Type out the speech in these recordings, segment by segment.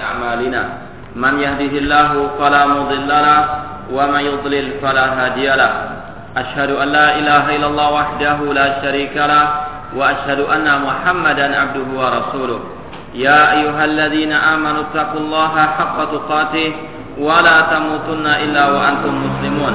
أعمالنا. من يهده الله فلا مضل له ومن يضلل فلا هادي له. أشهد أن لا إله إلا الله وحده لا شريك له وأشهد أن محمدا عبده ورسوله. يا أيها الذين آمنوا اتقوا الله حق تقاته ولا تموتن إلا وأنتم مسلمون.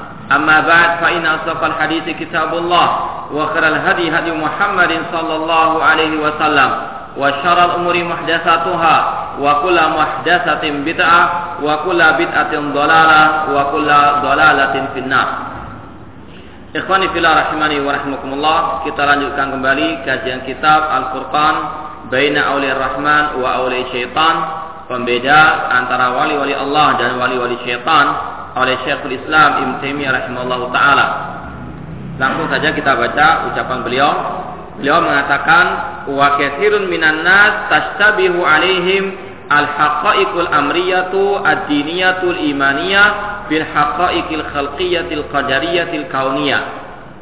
أما بعد فإن أصدق الحديث كتاب الله وخير الهدي هدي محمد صلى الله عليه وسلم وشر الأمور محدثاتها وكل محدثة بدعة وكل بدعة ضلالة وكل ضلالة في النار Ikhwani fillah rahimani wa rahimakumullah Kita lanjutkan kembali kajian kitab Al-Furqan Baina awliya rahman wa awliya syaitan Pembeda antara wali-wali Allah dan wali-wali syaitan oleh Syekhul Islam Ibn Taimiyah rahimahullah taala. Langsung saja kita baca ucapan beliau. Beliau mengatakan wa katsirun minan nas tashtabihu alaihim al haqaiqul amriyatu ad-diniyatul imaniyah bil haqaiqil khalqiyatil qadariyatil kauniyah.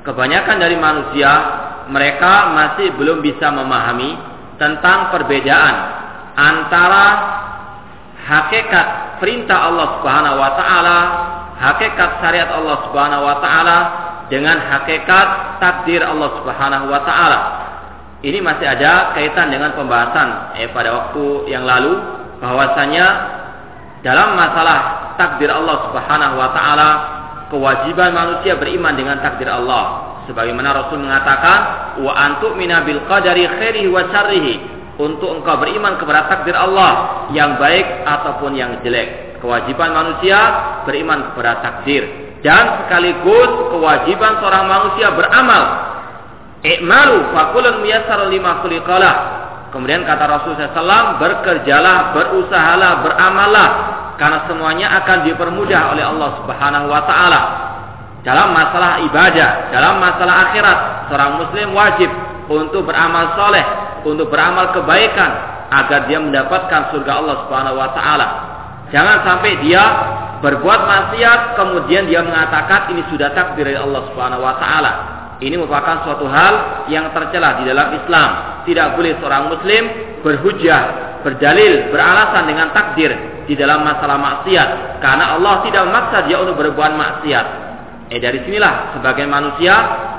Kebanyakan dari manusia mereka masih belum bisa memahami tentang perbedaan antara hakikat perintah Allah Subhanahu wa taala, hakikat syariat Allah Subhanahu wa taala dengan hakikat takdir Allah Subhanahu wa taala. Ini masih ada kaitan dengan pembahasan eh, pada waktu yang lalu bahwasanya dalam masalah takdir Allah Subhanahu wa taala kewajiban manusia beriman dengan takdir Allah sebagaimana Rasul mengatakan wa antu minabil qadari khairihi wa syarrihi untuk engkau beriman kepada takdir Allah yang baik ataupun yang jelek. Kewajiban manusia beriman kepada takdir dan sekaligus kewajiban seorang manusia beramal. Ikmalu fakulun miyasar lima khuliqalah. Kemudian kata Rasulullah SAW, bekerjalah, berusahalah, beramallah karena semuanya akan dipermudah oleh Allah Subhanahu wa taala. Dalam masalah ibadah, dalam masalah akhirat, seorang muslim wajib untuk beramal soleh, untuk beramal kebaikan agar dia mendapatkan surga Allah Subhanahu wa taala. Jangan sampai dia berbuat maksiat kemudian dia mengatakan ini sudah takdir dari Allah Subhanahu wa taala. Ini merupakan suatu hal yang tercela di dalam Islam. Tidak boleh seorang muslim berhujah, berdalil, beralasan dengan takdir di dalam masalah maksiat karena Allah tidak memaksa dia untuk berbuat maksiat. Eh dari sinilah sebagai manusia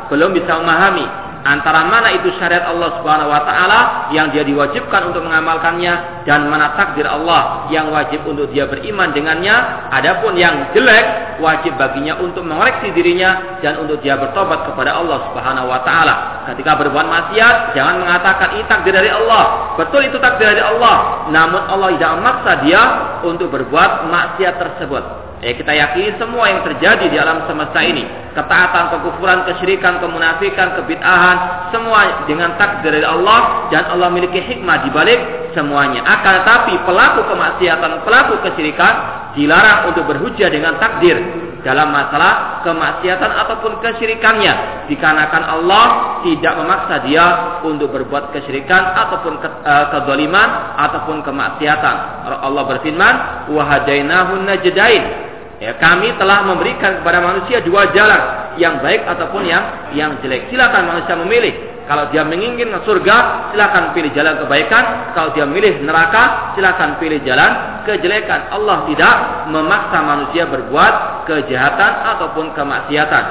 belum bisa memahami antara mana itu syariat Allah Subhanahu wa taala yang dia diwajibkan untuk mengamalkannya dan mana takdir Allah yang wajib untuk dia beriman dengannya. Adapun yang jelek wajib baginya untuk mengoreksi dirinya dan untuk dia bertobat kepada Allah Subhanahu wa taala. Ketika berbuat maksiat jangan mengatakan ini takdir dari Allah. Betul itu takdir dari Allah. Namun Allah tidak memaksa dia untuk berbuat maksiat tersebut Ya, kita yakini semua yang terjadi di alam semesta ini, ketaatan, kekufuran, kesyirikan, kemunafikan, kebid'ahan, semua dengan takdir dari Allah dan Allah memiliki hikmah di balik semuanya. Akan tetapi pelaku kemaksiatan, pelaku kesyirikan dilarang untuk berhujah dengan takdir dalam masalah kemaksiatan ataupun kesyirikannya dikarenakan Allah tidak memaksa dia untuk berbuat kesyirikan ataupun ke, uh, kezaliman ataupun kemaksiatan. Allah berfirman, "Wa hadainahun najdain." Ya, kami telah memberikan kepada manusia dua jalan, yang baik ataupun yang yang jelek. Silakan manusia memilih. Kalau dia menginginkan surga, silakan pilih jalan kebaikan. Kalau dia memilih neraka, silakan pilih jalan kejelekan. Allah tidak memaksa manusia berbuat kejahatan ataupun kemaksiatan.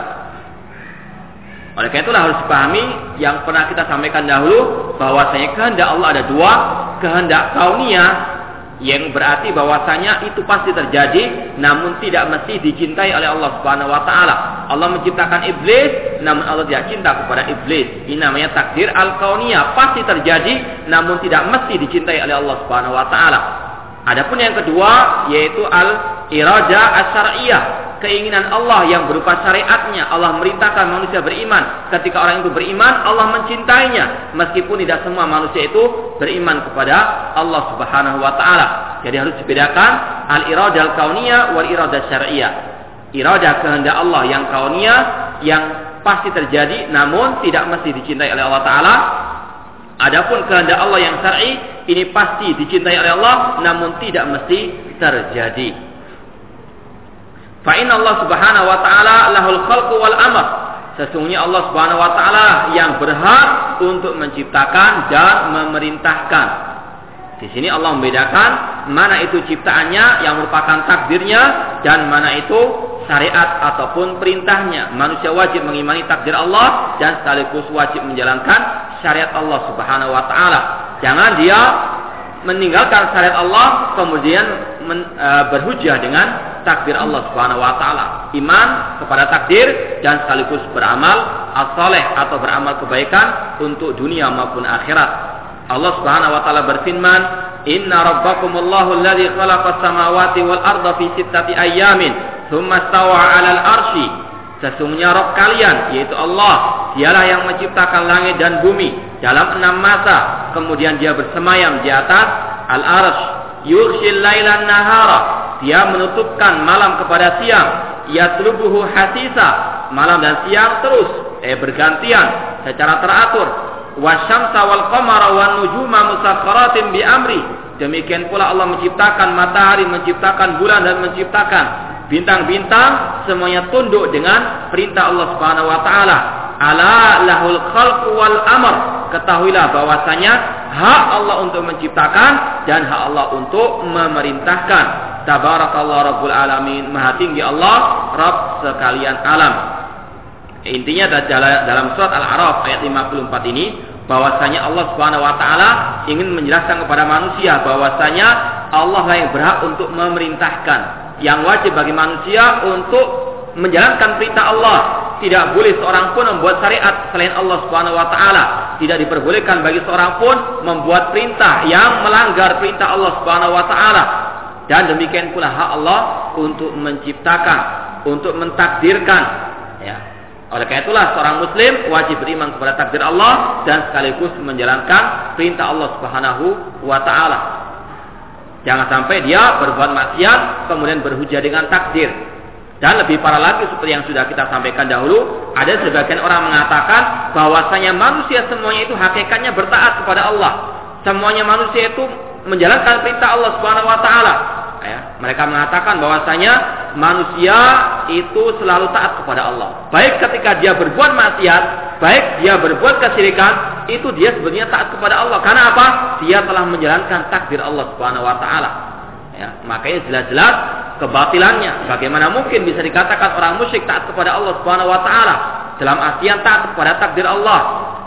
Oleh karena itulah harus dipahami yang pernah kita sampaikan dahulu bahwasanya kehendak Allah ada dua, kehendak kauniyah yang berarti bahwasanya itu pasti terjadi namun tidak mesti dicintai oleh Allah Subhanahu wa taala. Allah menciptakan iblis namun Allah tidak cinta kepada iblis. Ini namanya takdir al-kauniyah, pasti terjadi namun tidak mesti dicintai oleh Allah Subhanahu wa taala. Adapun yang kedua yaitu al-irada asyariyah, keinginan Allah yang berupa syariatnya. Allah merintahkan manusia beriman. Ketika orang itu beriman, Allah mencintainya. Meskipun tidak semua manusia itu beriman kepada Allah Subhanahu wa taala. Jadi harus dibedakan al-iradah al-kauniyah wal iradah syariah. Iradah kehendak Allah yang kauniyah yang pasti terjadi namun tidak mesti dicintai oleh Allah taala. Adapun kehendak Allah yang syar'i ini pasti dicintai oleh Allah namun tidak mesti terjadi. Fa inna Allah Subhanahu wa taala lahul khalqu wal amr. Sesungguhnya Allah Subhanahu wa taala yang berhak untuk menciptakan dan memerintahkan. Di sini Allah membedakan mana itu ciptaannya yang merupakan takdirnya dan mana itu syariat ataupun perintahnya. Manusia wajib mengimani takdir Allah dan sekaligus wajib menjalankan syariat Allah Subhanahu wa taala. Jangan dia meninggalkan syariat Allah kemudian men, e, berhujah dengan takdir Allah Subhanahu wa taala. Iman kepada takdir dan sekaligus beramal as-saleh atau beramal kebaikan untuk dunia maupun akhirat. Allah Subhanahu wa taala berfirman, "Inna rabbakumullahu alladzi khalaqas samawati wal arda fi sittati ayyamin, tsumma stawa 'alal arsy." Sesungguhnya Rob kalian, yaitu Allah, dialah yang menciptakan langit dan bumi dalam enam masa. Kemudian dia bersemayam di atas al-arsh. Yurshil lailan nahara. Dia menutupkan malam kepada siang. Yatlubuhu hasisa. Malam dan siang terus eh bergantian secara teratur. Wasyamsa wal qamara wan nujuma musakhkharatin bi amri. Demikian pula Allah menciptakan matahari, menciptakan bulan dan menciptakan bintang-bintang semuanya tunduk dengan perintah Allah Subhanahu wa taala. Ala lahul khalq wal amr. Ketahuilah bahwasanya hak Allah untuk menciptakan dan hak Allah untuk memerintahkan. Tabarakallah Rabbul Alamin. Maha tinggi Allah, Rabb sekalian alam. Intinya dalam surat Al-A'raf ayat 54 ini bahwasanya Allah Subhanahu wa taala ingin menjelaskan kepada manusia bahwasanya Allah lah yang berhak untuk memerintahkan yang wajib bagi manusia untuk menjalankan perintah Allah. Tidak boleh seorang pun membuat syariat selain Allah Subhanahu wa taala. Tidak diperbolehkan bagi seorang pun membuat perintah yang melanggar perintah Allah Subhanahu wa taala. Dan demikian pula hak Allah untuk menciptakan, untuk mentakdirkan ya. Oleh karena itulah seorang muslim wajib beriman kepada takdir Allah dan sekaligus menjalankan perintah Allah Subhanahu wa taala. Jangan sampai dia berbuat maksiat kemudian berhujah dengan takdir. Dan lebih parah lagi seperti yang sudah kita sampaikan dahulu, ada sebagian orang mengatakan bahwasanya manusia semuanya itu hakikatnya bertaat kepada Allah. Semuanya manusia itu menjalankan perintah Allah Subhanahu wa taala. Ya, mereka mengatakan bahwasanya manusia itu selalu taat kepada Allah. Baik ketika dia berbuat maksiat, baik dia berbuat kesyirikan, itu dia sebenarnya taat kepada Allah. Karena apa? Dia telah menjalankan takdir Allah Subhanahu wa taala. Ya, makanya jelas-jelas kebatilannya. Bagaimana mungkin bisa dikatakan orang musyrik taat kepada Allah Subhanahu wa taala dalam artian taat kepada takdir Allah.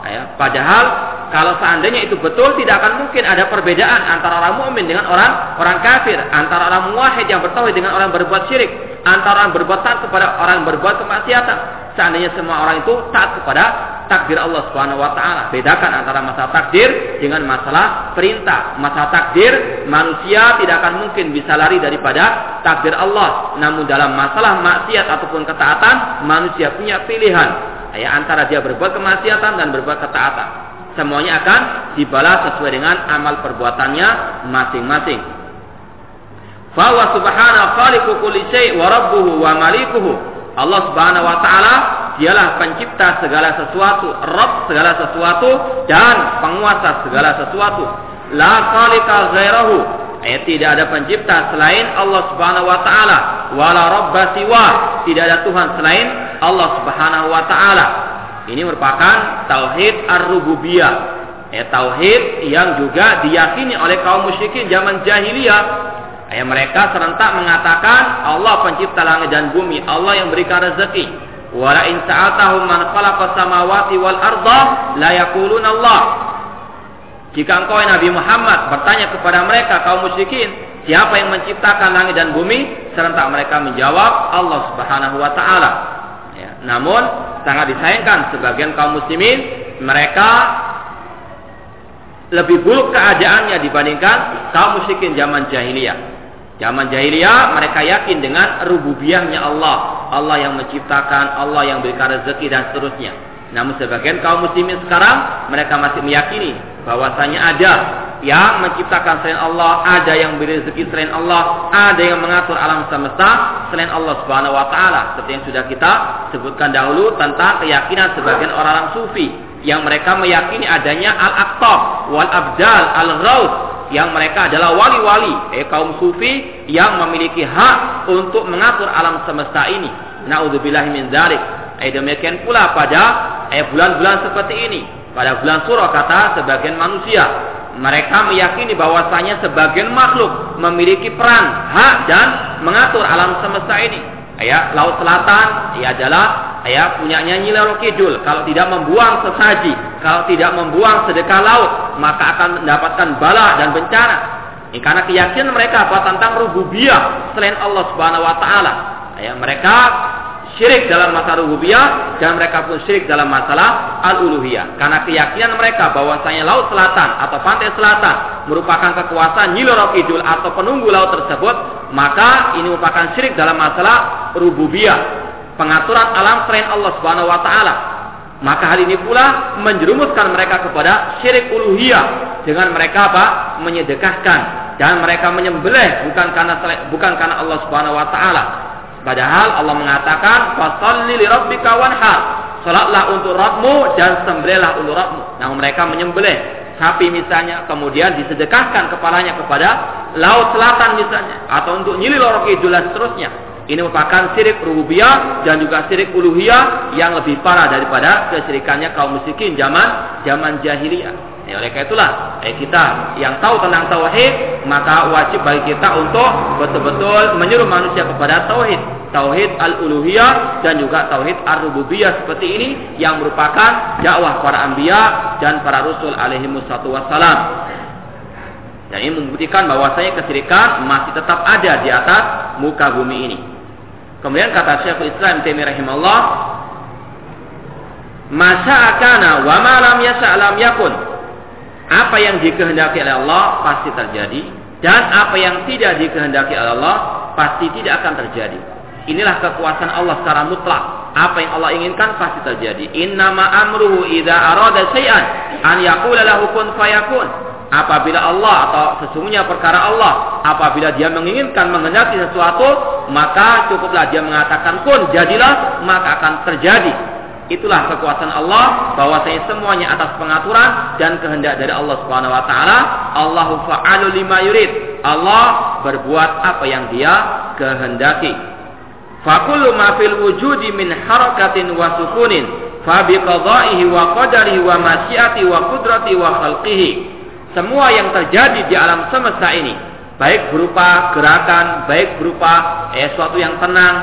Ya, padahal kalau seandainya itu betul tidak akan mungkin ada perbedaan antara orang mukmin dengan orang orang kafir, antara orang muwahhid yang bertauhid dengan orang berbuat syirik, antara orang berbuat taat kepada orang berbuat kemaksiatan. Seandainya semua orang itu taat kepada takdir Allah Subhanahu wa taala. Bedakan antara masalah takdir dengan masalah perintah. Masalah takdir manusia tidak akan mungkin bisa lari daripada takdir Allah. Namun dalam masalah maksiat ataupun ketaatan manusia punya pilihan ya antara dia berbuat kemaksiatan dan berbuat ketaatan semuanya akan dibalas sesuai dengan amal perbuatannya masing-masing. Fawa subhanahu khaliqu kulli syai' wa rabbuhu wa malikuhu. Allah Subhanahu wa taala dialah pencipta segala sesuatu, Rabb segala sesuatu dan penguasa segala sesuatu. La khaliqa ghairahu. Eh, tidak ada pencipta selain Allah Subhanahu wa taala, wala rabba siwa. Tidak ada Tuhan selain Allah Subhanahu wa taala. Ini merupakan tauhid ar-rububiyah. Ya, tauhid yang juga diyakini oleh kaum musyrikin zaman jahiliyah. Ya, mereka serentak mengatakan Allah pencipta langit dan bumi, Allah yang berikan rezeki. Wala in sa'atahum man khalaqa samawati wal arda la yaquluna Allah. Jika engkau Nabi Muhammad bertanya kepada mereka kaum musyrikin, siapa yang menciptakan langit dan bumi? Serentak mereka menjawab Allah Subhanahu wa taala. Namun sangat disayangkan sebagian kaum muslimin mereka lebih buruk keadaannya dibandingkan kaum musyrikin zaman jahiliyah. Zaman jahiliyah mereka yakin dengan rububiyahnya Allah. Allah yang menciptakan, Allah yang berikan rezeki dan seterusnya. Namun sebagian kaum muslimin sekarang mereka masih meyakini bahwasanya ada yang menciptakan selain Allah, ada yang beri rezeki selain Allah, ada yang mengatur alam semesta selain Allah Subhanahu wa taala. Seperti yang sudah kita sebutkan dahulu tentang keyakinan sebagian orang-orang sufi yang mereka meyakini adanya al-aqtab wal abdal al-ghaus yang mereka adalah wali-wali eh kaum sufi yang memiliki hak untuk mengatur alam semesta ini. Nauzubillahi min dzalik. Eh demikian pula pada eh bulan-bulan seperti ini. Pada bulan surah kata sebagian manusia mereka meyakini bahwasanya sebagian makhluk memiliki peran, hak dan mengatur alam semesta ini. Ya, laut selatan ia adalah ya punyanya Nyi Roro Kidul. Kalau tidak membuang sesaji, kalau tidak membuang sedekah laut, maka akan mendapatkan bala dan bencana. Ini karena keyakinan mereka apa tentang rububiyah selain Allah Subhanahu wa taala. Ya, mereka syirik dalam masalah rububiyah dan mereka pun syirik dalam masalah al-uluhiyah. Karena keyakinan mereka bahwasanya laut selatan atau pantai selatan merupakan kekuasaan Nyiloro Kidul atau penunggu laut tersebut, maka ini merupakan syirik dalam masalah rububiyah, pengaturan alam selain Allah Subhanahu wa taala. Maka hal ini pula menjerumuskan mereka kepada syirik uluhiyah dengan mereka apa? menyedekahkan dan mereka menyembelih bukan karena bukan karena Allah Subhanahu wa taala. Padahal Allah mengatakan fasalli li rabbika wanhar. Salatlah untuk Rabbmu dan sembelihlah untuk Rabbmu. Nah, mereka menyembelih sapi misalnya, kemudian disedekahkan kepalanya kepada laut selatan misalnya, atau untuk nyili lorok idul dan seterusnya. Ini merupakan syirik rububiyah dan juga syirik uluhiyah yang lebih parah daripada kesyirikannya kaum musyrikin zaman zaman jahiliyah. Ya, oleh karena itulah eh, kita yang tahu tentang tauhid maka wajib bagi kita untuk betul-betul menyuruh manusia kepada tauhid, tauhid al-uluhiyah dan juga tauhid ar-rububiyah seperti ini yang merupakan dakwah para anbiya dan para rasul alaihi wassalam. Dan ini membuktikan bahwasanya kesyirikan masih tetap ada di atas muka bumi ini. Kemudian kata Syekhul Islam Taimiyah rahimahullah, "Masa akana wa ma lam yasa lam yakun." Apa yang dikehendaki oleh Allah pasti terjadi dan apa yang tidak dikehendaki oleh Allah pasti tidak akan terjadi. Inilah kekuasaan Allah secara mutlak. Apa yang Allah inginkan pasti terjadi. Innama amruhu idza arada syai'an an yaqula lahu kun fayakun apabila Allah atau sesungguhnya perkara Allah apabila dia menginginkan menghendaki sesuatu maka cukuplah dia mengatakan pun jadilah maka akan terjadi itulah kekuasaan Allah bahwa saya semuanya atas pengaturan dan kehendak dari Allah Subhanahu wa taala. Allahu fa'alu lima yurid. Allah berbuat apa yang dia kehendaki. Kullu ma fil wujudi min harakatin wa sukunin fa bi qada'ihi wa qadarihi wa masyiati wa qudrati wa khalqihi. Semua yang terjadi di alam semesta ini, baik berupa gerakan, baik berupa eh, suatu yang tenang,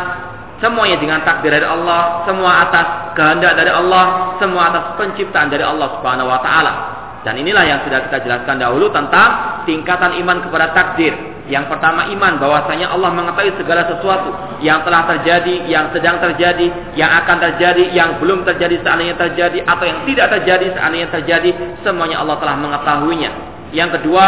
semuanya dengan takdir dari Allah, semua atas kehendak dari Allah, semua atas penciptaan dari Allah Subhanahu wa taala. Dan inilah yang sudah kita jelaskan dahulu tentang tingkatan iman kepada takdir. Yang pertama iman bahwasanya Allah mengetahui segala sesuatu yang telah terjadi, yang sedang terjadi, yang akan terjadi, yang belum terjadi seandainya terjadi atau yang tidak terjadi seandainya terjadi, semuanya Allah telah mengetahuinya. Yang kedua,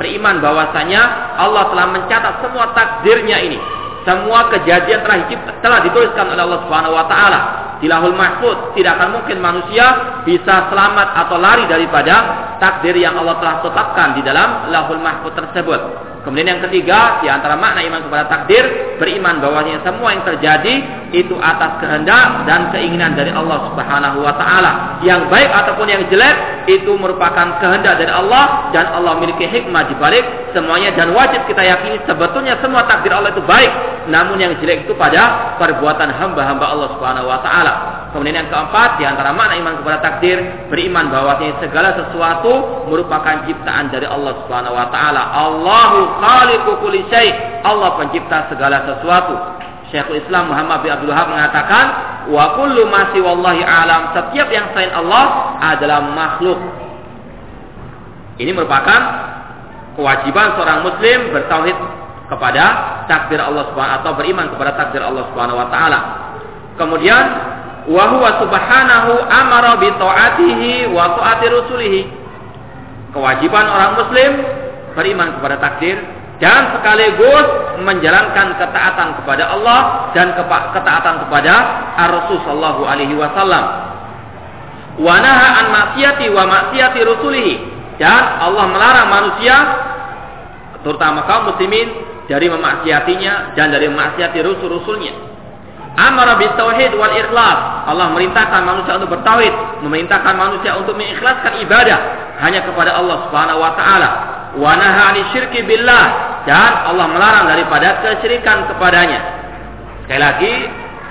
beriman bahwasanya Allah telah mencatat semua takdirnya ini. Semua kejadian telah, telah dituliskan oleh Allah Subhanahu wa taala di Lahul Mahfuz. Tidak akan mungkin manusia bisa selamat atau lari daripada takdir yang Allah telah tetapkan di dalam Lahul Mahfuz tersebut. Kemudian yang ketiga, di antara makna iman kepada takdir, beriman bahwasanya semua yang terjadi itu atas kehendak dan keinginan dari Allah Subhanahu wa taala. Yang baik ataupun yang jelek itu merupakan kehendak dari Allah dan Allah memiliki hikmah di balik semuanya dan wajib kita yakini sebetulnya semua takdir Allah itu baik, namun yang jelek itu pada perbuatan hamba-hamba Allah Subhanahu wa taala. Kemudian yang keempat, di antara makna iman kepada takdir, beriman bahwasanya segala sesuatu merupakan ciptaan dari Allah Subhanahu wa taala. Allahu khaliqu kulli syai. Allah pencipta segala sesuatu. Syekhul Islam Muhammad bin Abdul Wahab mengatakan, "Wa kullu ma wallahi alam." Setiap yang selain Allah adalah makhluk. Ini merupakan kewajiban seorang muslim bertauhid kepada takdir Allah Subhanahu atau beriman kepada takdir Allah Subhanahu wa taala. Kemudian wa huwa subhanahu amara bi taatihi wa taati rusulihi. Kewajiban orang muslim beriman kepada takdir dan sekaligus menjalankan ketaatan kepada Allah dan ketaatan kepada Ar-Rasul sallallahu alaihi wasallam. Wa naha an maksiati wa maksiati rusulihi dan Allah melarang manusia terutama kaum muslimin dari memaksiatinya dan dari memaksiati rusul-rusulnya. Amara bis tauhid wal ikhlas. Allah merintahkan manusia untuk bertauhid, memerintahkan manusia untuk mengikhlaskan ibadah hanya kepada Allah Subhanahu wa taala. Wa naha syirki billah dan Allah melarang daripada kesyirikan kepadanya. Sekali lagi,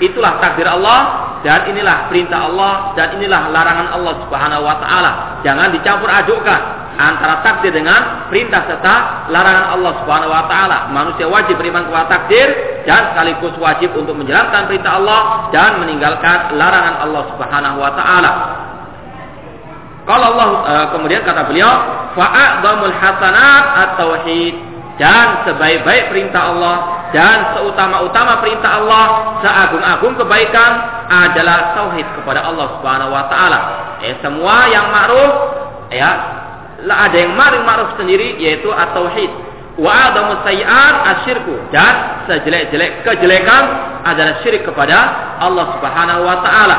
itulah takdir Allah dan inilah perintah Allah dan inilah larangan Allah Subhanahu wa taala. Jangan dicampur adukkan antara takdir dengan perintah serta larangan Allah Subhanahu wa taala. Manusia wajib beriman kepada takdir dan sekaligus wajib untuk menjalankan perintah Allah dan meninggalkan larangan Allah Subhanahu wa taala. Kalau Allah e, kemudian kata beliau, fa'adhamul hasanat at-tauhid dan sebaik-baik perintah Allah dan seutama-utama perintah Allah, seagung-agung kebaikan adalah tauhid kepada Allah Subhanahu wa taala. Eh semua yang ma'ruf ya ada yang maring ma'ruf sendiri yaitu at-tauhid. Wa adamu sayyi'at asyirku dan sejelek-jelek kejelekan adalah syirik kepada Allah Subhanahu wa taala.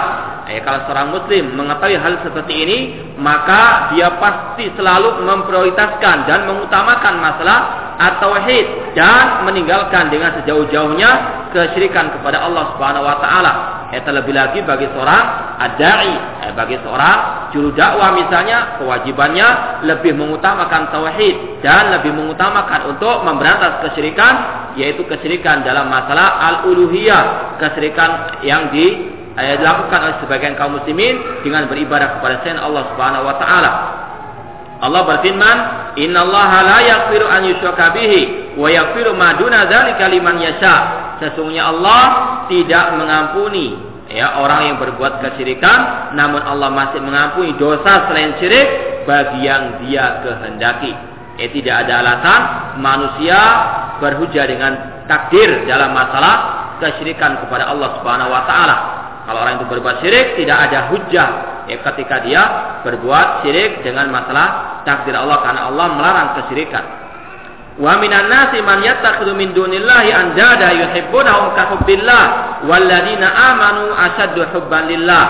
Eh, kalau seorang muslim mengetahui hal seperti ini, maka dia pasti selalu memprioritaskan dan mengutamakan masalah at-tauhid dan meninggalkan dengan sejauh-jauhnya kesyirikan kepada Allah Subhanahu wa taala. Eh, terlebih lagi bagi seorang adai, eh, bagi seorang juru dakwah misalnya, kewajibannya lebih mengutamakan tauhid dan lebih mengutamakan untuk memberantas kesyirikan, yaitu kesyirikan dalam masalah al-uluhiyah, kesyirikan yang di eh, dilakukan oleh sebagian kaum muslimin dengan beribadah kepada selain Allah Subhanahu wa taala. Allah berfirman, "Innallaha la yaghfiru an yushraka bihi wa yaghfiru ma duna dzalika liman yasha." Sesungguhnya Allah tidak mengampuni ya orang yang berbuat kesyirikan, namun Allah masih mengampuni dosa selain syirik bagi yang Dia kehendaki. Eh tidak ada alasan manusia berhujah dengan takdir dalam masalah kesyirikan kepada Allah Subhanahu wa taala. Kalau orang itu berbuat syirik tidak ada hujah ya ketika dia berbuat syirik dengan masalah takdir Allah karena Allah melarang kesyirikan. Wa minan nasi man yattakhidhu min dunillahi andada yuhibbunahum ka hubbillah walladzina amanu asyaddu hubban lillah.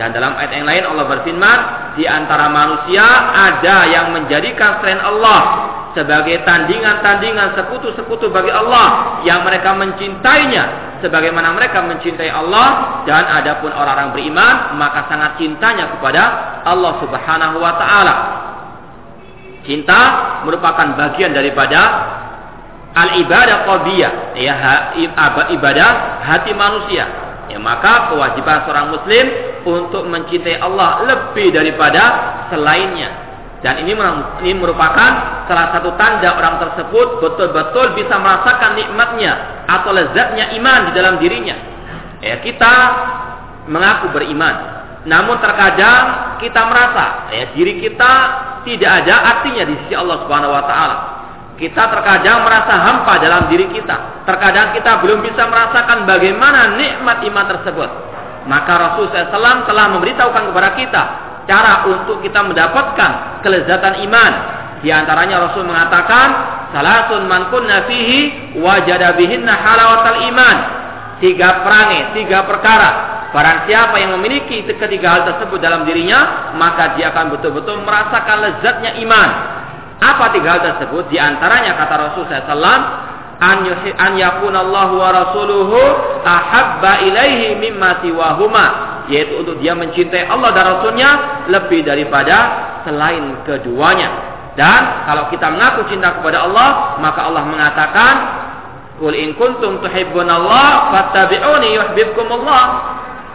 Dan dalam ayat yang lain Allah berfirman, di antara manusia ada yang menjadikan selain Allah sebagai tandingan-tandingan sekutu-sekutu bagi Allah yang mereka mencintainya sebagaimana mereka mencintai Allah dan adapun orang-orang beriman maka sangat cintanya kepada Allah Subhanahu wa taala. Cinta merupakan bagian daripada al-ibadah qalbiyah, ya ibadah hati manusia. Ya, maka kewajiban seorang muslim untuk mencintai Allah lebih daripada selainnya. Dan ini merupakan salah satu tanda orang tersebut betul-betul bisa merasakan nikmatnya atau lezatnya iman di dalam dirinya. Ya, kita mengaku beriman, namun terkadang kita merasa ya diri kita tidak ada artinya di sisi Allah Subhanahu wa taala. Kita terkadang merasa hampa dalam diri kita. Terkadang kita belum bisa merasakan bagaimana nikmat iman tersebut. Maka Rasul SAW telah memberitahukan kepada kita cara untuk kita mendapatkan kelezatan iman. Di antaranya Rasul mengatakan, "Salasun man kunna fihi wajada bihinna halawatal iman." Tiga perangai, tiga perkara Barang siapa yang memiliki ketiga hal tersebut dalam dirinya, maka dia akan betul-betul merasakan lezatnya iman. Apa tiga hal tersebut? Di antaranya kata Rasul SAW, an yakunallahu wa rasuluhu ahabba ilaihi mimma siwahuma. Yaitu untuk dia mencintai Allah dan Rasulnya lebih daripada selain keduanya. Dan kalau kita mengaku cinta kepada Allah maka Allah mengatakan Qul in kuntum tuhibbunallah fattabi'uni yuhibbukumullah.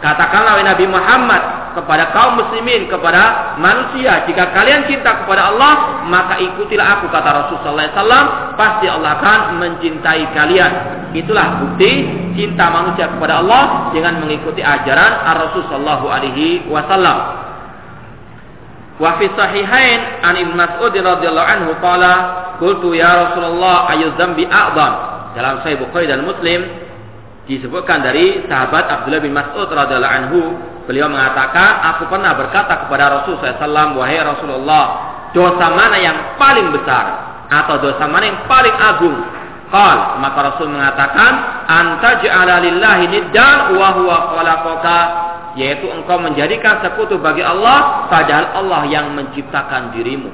Katakanlah Nabi Muhammad kepada kaum muslimin, kepada manusia, jika kalian cinta kepada Allah, maka ikutilah aku kata Rasulullah SAW, pasti Allah akan mencintai kalian. Itulah bukti cinta manusia kepada Allah dengan mengikuti ajaran Rasulullah Alaihi Wasallam. Wa fi sahihain an Ibnu Mas'ud radhiyallahu anhu qala qultu ya Rasulullah ayu dzambi a'dham dalam Sahih Bukhari dan Muslim disebutkan dari sahabat Abdullah bin Mas'ud radhiyallahu anhu beliau mengatakan aku pernah berkata kepada Rasul SAW wahai Rasulullah dosa mana yang paling besar atau dosa mana yang paling agung Qal, maka Rasul mengatakan, anta ja'ala lillahi niddan wa huwa khalaqaka, yaitu engkau menjadikan sekutu bagi Allah padahal Allah yang menciptakan dirimu.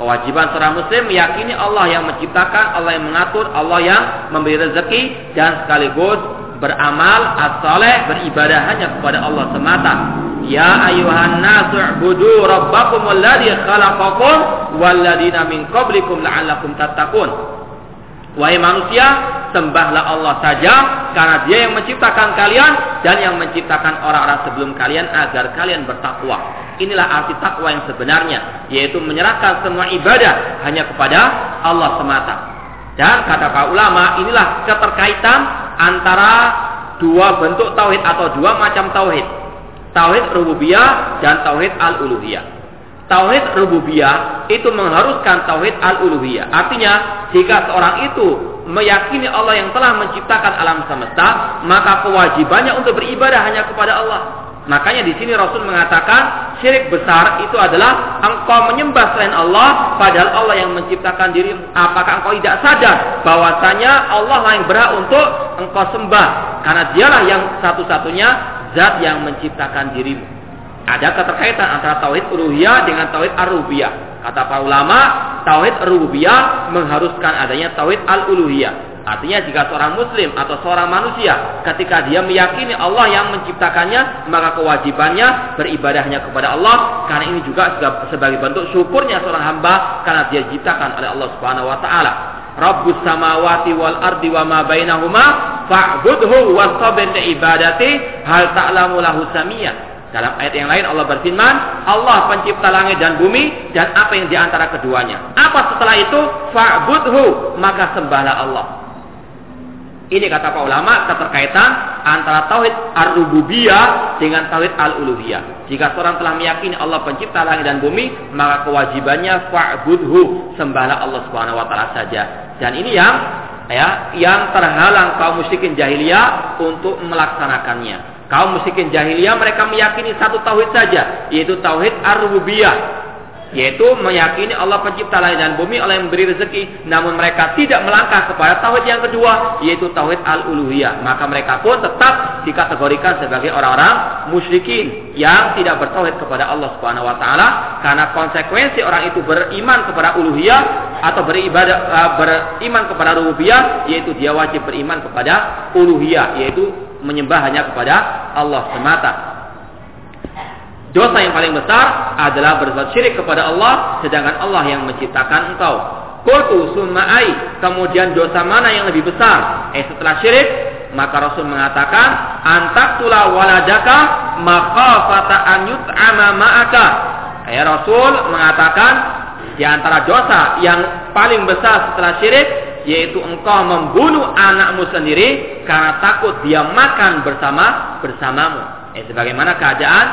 Kewajiban seorang muslim meyakini Allah yang menciptakan, Allah yang mengatur, Allah yang memberi rezeki dan sekaligus beramal as-saleh beribadah hanya kepada Allah semata. Ya ayuhan nasu budu rabbakum alladhi khalaqakum walladina min qablikum la'allakum tattaqun. Wahai manusia, sembahlah Allah saja karena Dia yang menciptakan kalian dan yang menciptakan orang-orang sebelum kalian agar kalian bertakwa. Inilah arti takwa yang sebenarnya, yaitu menyerahkan semua ibadah hanya kepada Allah semata. Dan kata para ulama, inilah keterkaitan antara dua bentuk tauhid atau dua macam tauhid. Tauhid rububiyah dan tauhid al-uluhiyah. Tauhid rububiyah itu mengharuskan tauhid al-uluhiyah. Artinya, jika seorang itu meyakini Allah yang telah menciptakan alam semesta, maka kewajibannya untuk beribadah hanya kepada Allah. Makanya di sini Rasul mengatakan syirik besar itu adalah engkau menyembah selain Allah padahal Allah yang menciptakan dirimu. Apakah engkau tidak sadar bahwasanya Allah yang berhak untuk engkau sembah karena dialah yang satu-satunya zat yang menciptakan dirimu. Ada keterkaitan antara tauhid uluhiyah dengan tauhid ar-rububiyah. Kata para ulama, tauhid ar-rububiyah mengharuskan adanya tauhid al-uluhiyah. Artinya jika seorang muslim atau seorang manusia ketika dia meyakini Allah yang menciptakannya, maka kewajibannya beribadahnya kepada Allah karena ini juga sebagai bentuk syukurnya seorang hamba karena dia diciptakan oleh Allah Subhanahu wa taala. Rabbus samawati wal ardi wa ma bainahuma fa'budhu wastabir ibadati hal ta'lamu lahu samiyah. Dalam ayat yang lain Allah berfirman, Allah pencipta langit dan bumi dan apa yang di antara keduanya. Apa setelah itu? Fa'budhu, maka sembahlah Allah. Ini kata para ulama keterkaitan antara tauhid ar-rububiyah dengan tauhid al-uluhiyah. Jika seorang telah meyakini Allah pencipta langit dan bumi, maka kewajibannya fa'budhu, sembahlah Allah taala saja. Dan ini yang ya yang terhalang kaum musyrikin jahiliyah untuk melaksanakannya. Kaum musyrikin jahiliyah mereka meyakini satu tauhid saja, yaitu tauhid ar-rububiyah. Yaitu meyakini Allah pencipta langit dan bumi, Allah yang memberi rezeki. Namun mereka tidak melangkah kepada tauhid yang kedua, yaitu tauhid al-uluhiyah. Maka mereka pun tetap dikategorikan sebagai orang-orang musyrikin yang tidak bertauhid kepada Allah Subhanahu wa taala karena konsekuensi orang itu beriman kepada uluhiyah atau beribadah uh, beriman kepada rububiyah yaitu dia wajib beriman kepada uluhiyah yaitu menyembah hanya kepada Allah semata. Dosa yang paling besar adalah berbuat syirik kepada Allah sedangkan Allah yang menciptakan engkau. Qultu summa'ai. Kemudian dosa mana yang lebih besar? Eh setelah syirik, maka Rasul mengatakan, "Antaktula waladaka makhafata an yut'ama ma'aka." Eh Rasul mengatakan di antara dosa yang paling besar setelah syirik yaitu engkau membunuh anakmu sendiri karena takut dia makan bersama bersamamu. Eh, sebagaimana keadaan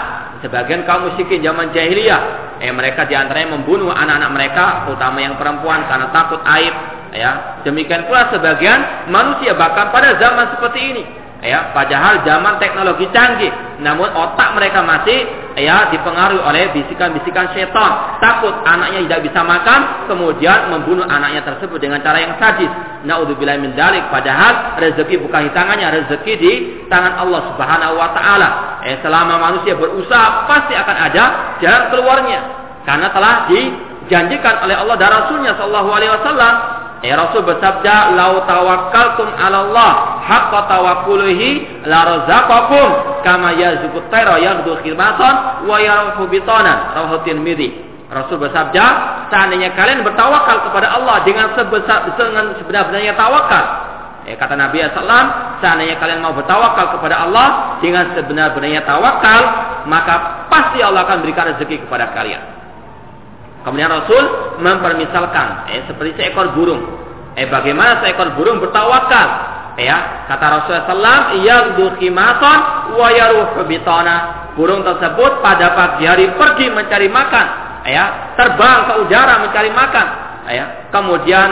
sebagian kaum musyrikin zaman jahiliyah, eh mereka di antaranya membunuh anak-anak mereka, terutama yang perempuan karena takut aib. Ya, demikian pula sebagian manusia bahkan pada zaman seperti ini ya padahal zaman teknologi canggih namun otak mereka masih ya dipengaruhi oleh bisikan-bisikan setan. Takut anaknya tidak bisa makan kemudian membunuh anaknya tersebut dengan cara yang sadis. Naudzubillah min dalik. Padahal rezeki bukan di tangannya rezeki di tangan Allah Subhanahu wa taala. Eh selama manusia berusaha pasti akan ada jalan keluarnya. Karena telah dijanjikan oleh Allah dan Rasulnya Shallallahu Alaihi Wasallam. Ya Rasul bersabda, "Lau tawakkaltum 'ala Allah haqqa tawakkulihi la razaqakum kama yarzuqut tayra yaghdu khilmatan wa yarfu bitanan." Rawahu Tirmidzi. Rasul bersabda, seandainya kalian bertawakal kepada Allah dengan sebesar dengan sebenar-benarnya tawakal, Ya, kata Nabi SAW, seandainya kalian mau bertawakal kepada Allah dengan sebenar-benarnya tawakal, maka pasti Allah akan berikan rezeki kepada kalian. Kemudian Rasul mempermisalkan eh, seperti seekor burung. Eh bagaimana seekor burung bertawakal? Ya, kata Rasulullah SAW, yang khimasan wa yaruhu bitana. Burung tersebut pada pagi hari pergi mencari makan, ya, terbang ke udara mencari makan, ya. Kemudian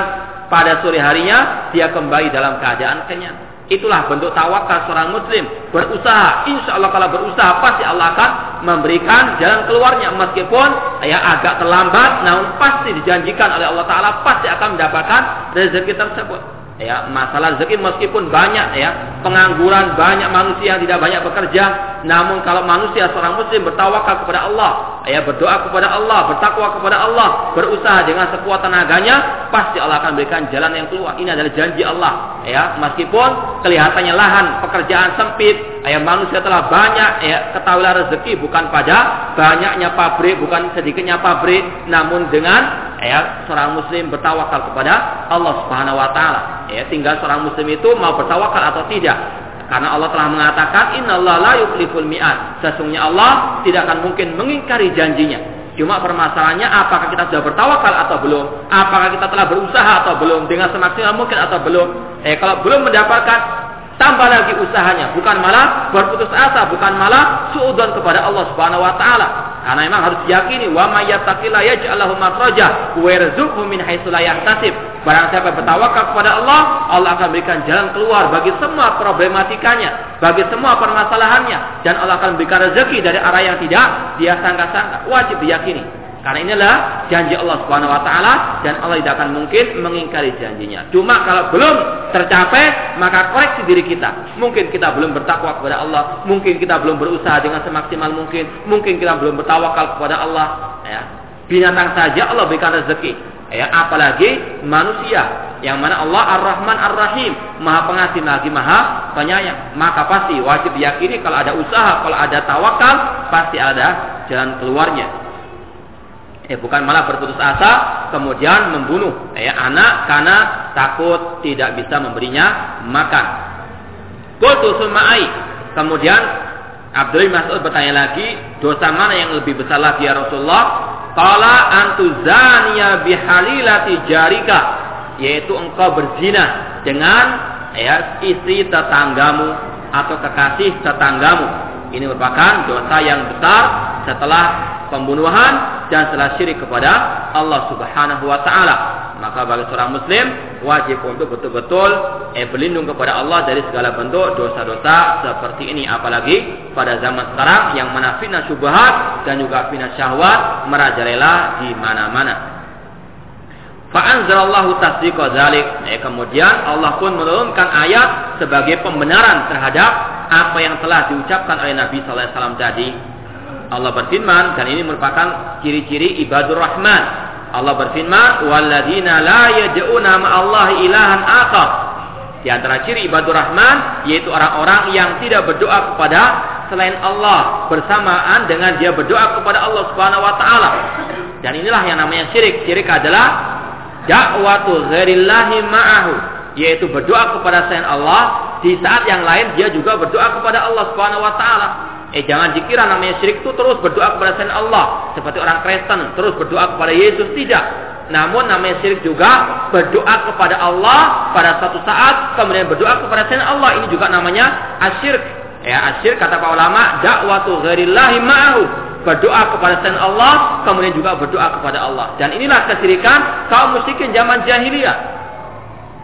pada sore harinya dia kembali dalam keadaan kenyang. Itulah bentuk tawakal seorang muslim. Berusaha. Insya Allah kalau berusaha pasti Allah akan memberikan jalan keluarnya. Meskipun ya agak terlambat. Namun pasti dijanjikan oleh Allah Ta'ala. Pasti akan mendapatkan rezeki tersebut. Ya masalah rezeki meskipun banyak ya pengangguran banyak manusia yang tidak banyak bekerja namun kalau manusia seorang muslim bertawakal kepada Allah ya berdoa kepada Allah bertakwa kepada Allah berusaha dengan sekuat tenaganya pasti Allah akan berikan jalan yang keluar. Ini adalah janji Allah ya meskipun kelihatannya lahan pekerjaan sempit ya manusia telah banyak ya ketahuilah rezeki bukan pada banyaknya pabrik bukan sedikitnya pabrik namun dengan ya seorang muslim bertawakal kepada Allah Subhanahu wa taala Ya, tinggal seorang muslim itu mau bertawakal atau tidak. Karena Allah telah mengatakan Allah la yukhliful mi'at. Sesungguhnya Allah tidak akan mungkin mengingkari janjinya. Cuma permasalahannya apakah kita sudah bertawakal atau belum? Apakah kita telah berusaha atau belum? Dengan semaksimal mungkin atau belum? Eh kalau belum mendapatkan tambah lagi usahanya, bukan malah berputus asa, bukan malah suudon kepada Allah Subhanahu wa taala. Karena memang harus diyakini wa may yattaqilla yaj'al lahu makhraja wa yarzuqhu min haitsu la yahtasib. Barang siapa bertawakal kepada Allah, Allah akan berikan jalan keluar bagi semua problematikanya, bagi semua permasalahannya dan Allah akan berikan rezeki dari arah yang tidak dia sangka-sangka. Wajib diyakini. Karena inilah janji Allah Subhanahu wa taala dan Allah tidak akan mungkin mengingkari janjinya. Cuma kalau belum tercapai, maka koreksi diri kita. Mungkin kita belum bertakwa kepada Allah, mungkin kita belum berusaha dengan semaksimal mungkin, mungkin kita belum bertawakal kepada Allah, ya. Binatang saja Allah berikan rezeki, ya, apalagi manusia yang mana Allah Ar-Rahman Ar-Rahim, Maha Pengasih lagi Maha Penyayang. Maka pasti wajib diyakini kalau ada usaha, kalau ada tawakal, pasti ada jalan keluarnya. Ya, bukan malah berputus asa kemudian membunuh ya, anak karena takut tidak bisa memberinya makan. Kemudian Abdul Mas'ud bertanya lagi, dosa mana yang lebih besar lagi ya Rasulullah? Qala antuzaniya bihalilati jarika, yaitu engkau berzina dengan ya istri tetanggamu atau kekasih tetanggamu. Ini merupakan dosa yang besar setelah pembunuhan dan telah syirik kepada Allah Subhanahu wa taala. Maka bagi seorang muslim wajib untuk betul-betul eh, berlindung kepada Allah dari segala bentuk dosa-dosa seperti ini apalagi pada zaman sekarang yang mana fitnah syubhat dan juga fitnah syahwat merajalela di mana-mana. Fa'anzalallahu tasdiqa dzalik. Eh, kemudian Allah pun menurunkan ayat sebagai pembenaran terhadap apa yang telah diucapkan oleh Nabi sallallahu alaihi wasallam tadi Allah berfirman dan ini merupakan ciri-ciri ibadur rahman. Allah berfirman, "Walladzina la yad'una ma'allahi ilahan akhar." Di antara ciri ibadur rahman yaitu orang-orang yang tidak berdoa kepada selain Allah bersamaan dengan dia berdoa kepada Allah Subhanahu wa taala. Dan inilah yang namanya syirik. Syirik adalah dakwatu ghairillahi ma'ahu, yaitu berdoa kepada selain Allah di saat yang lain dia juga berdoa kepada Allah Subhanahu wa taala. Eh jangan dikira namanya syirik itu terus berdoa kepada selain Allah. Seperti orang Kristen terus berdoa kepada Yesus. Tidak. Namun namanya syirik juga berdoa kepada Allah pada satu saat. Kemudian berdoa kepada selain Allah. Ini juga namanya asyirk. Ya asyirk kata para ulama. Dakwatu ghairillahi ma'ahu. Berdoa kepada selain Allah. Kemudian juga berdoa kepada Allah. Dan inilah kesyirikan kaum musyrikin zaman jahiliyah.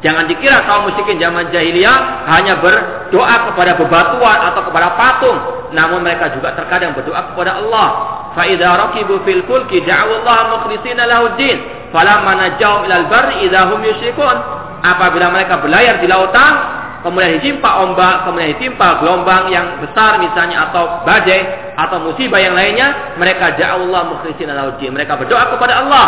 Jangan dikira kaum musyrikin zaman jahiliyah hanya berdoa kepada bebatuan atau kepada patung, namun mereka juga terkadang berdoa kepada Allah. Fa idza rakibu fil fulki Allah mukhlishina lahu din, falamma najaw ilal barri idza hum yusyrikun. Apabila mereka berlayar di lautan, kemudian ditimpa ombak, kemudian ditimpa gelombang yang besar misalnya atau badai atau musibah yang lainnya, mereka Allah mukhlishina lahu din. Mereka berdoa kepada Allah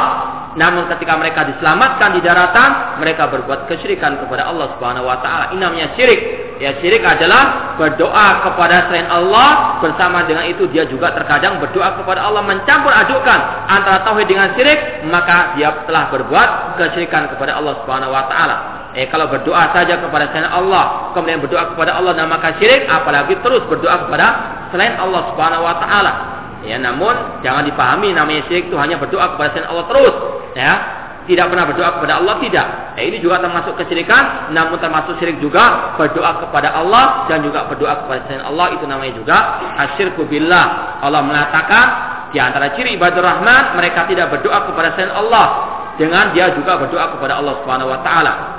namun ketika mereka diselamatkan di daratan, mereka berbuat kesyirikan kepada Allah Subhanahu wa taala. Ini namanya syirik. Ya syirik adalah berdoa kepada selain Allah bersama dengan itu dia juga terkadang berdoa kepada Allah mencampur adukan antara tauhid dengan syirik, maka dia telah berbuat kesyirikan kepada Allah Subhanahu wa taala. Eh kalau berdoa saja kepada selain Allah, kemudian berdoa kepada Allah dan maka syirik, apalagi terus berdoa kepada selain Allah Subhanahu wa taala. Ya, namun jangan dipahami namanya syirik itu hanya berdoa kepada selain Allah terus, ya. Tidak pernah berdoa kepada Allah tidak. Ya, ini juga termasuk kesyirikan, namun termasuk syirik juga berdoa kepada Allah dan juga berdoa kepada selain Allah itu namanya juga asyirku billah. Allah mengatakan di antara ciri ibadah rahmat mereka tidak berdoa kepada selain Allah dengan dia juga berdoa kepada Allah Subhanahu wa taala.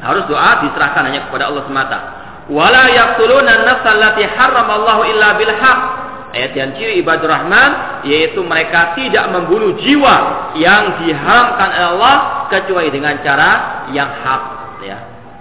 Harus doa diserahkan hanya kepada Allah semata. Wala yaqtuluna an-nafsa allati harramallahu illa bil haqq Ayat yang ciri ibadur rahman yaitu mereka tidak membunuh jiwa yang diharamkan oleh Allah kecuali dengan cara yang hak ya.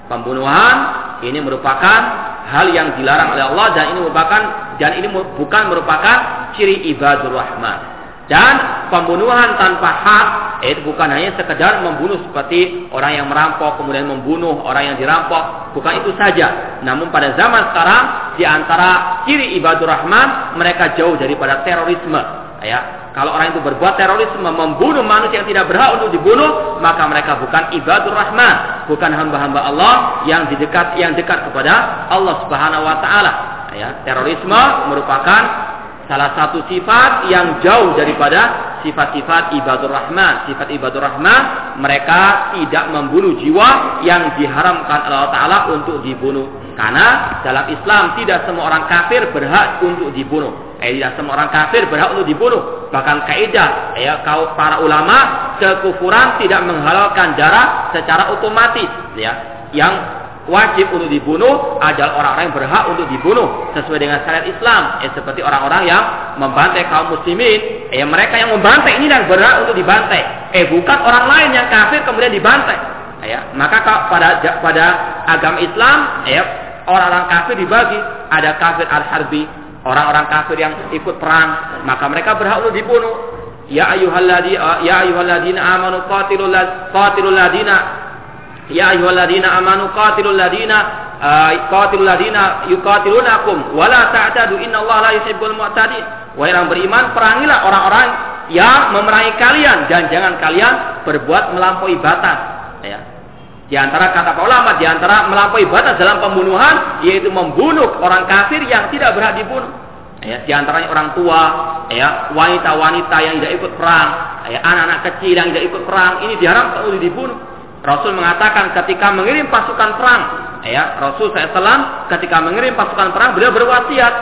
Pembunuhan ini merupakan hal yang dilarang oleh Allah dan ini merupakan dan ini bukan merupakan ciri ibadur rahman. Dan pembunuhan tanpa hak itu bukan hanya sekedar membunuh seperti orang yang merampok kemudian membunuh orang yang dirampok, bukan itu saja. Namun pada zaman sekarang di antara ciri ibadur rahman mereka jauh daripada terorisme. Ya, kalau orang itu berbuat terorisme, membunuh manusia yang tidak berhak untuk dibunuh, maka mereka bukan ibadur rahman, bukan hamba-hamba Allah yang didekat yang dekat kepada Allah Subhanahu wa taala. Ya, terorisme merupakan salah satu sifat yang jauh daripada sifat-sifat ibadur rahman. Sifat ibadur rahman mereka tidak membunuh jiwa yang diharamkan Allah Ta'ala untuk dibunuh. Karena dalam Islam tidak semua orang kafir berhak untuk dibunuh. Eh, tidak semua orang kafir berhak untuk dibunuh. Bahkan kaidah ya kau para ulama kekufuran tidak menghalalkan darah secara otomatis ya. Yang wajib untuk dibunuh adalah orang-orang yang berhak untuk dibunuh sesuai dengan syariat Islam. Eh, seperti orang-orang yang membantai kaum muslimin. Eh, mereka yang membantai ini dan berhak untuk dibantai. Eh, bukan orang lain yang kafir kemudian dibantai. Eh, ya, maka pada pada agama Islam, eh, orang-orang kafir dibagi. Ada kafir al-harbi, orang-orang kafir yang ikut perang, maka mereka berhak untuk dibunuh. Ya ayyuhalladzina ya ayyuhalladzina amanu qatilul qatilul ladina Ya ayyuhalladzina amanu qatilul ladina uh, qatilul ladina yuqatilunakum wala ta'tadu innallaha la yuhibbul. Wahai orang beriman, perangilah orang-orang yang memerangi kalian dan jangan kalian berbuat melampaui batas. Ya. Di antara kata para ulama, di antara melampaui batas dalam pembunuhan yaitu membunuh orang kafir yang tidak berhak dibunuh. Ya, di antaranya orang tua, ya, wanita-wanita yang tidak ikut perang, ya, anak-anak kecil yang tidak ikut perang, ini diharamkan untuk dibunuh. Rasul mengatakan ketika mengirim pasukan perang, ya Rasul SAW ketika mengirim pasukan perang beliau berwasiat,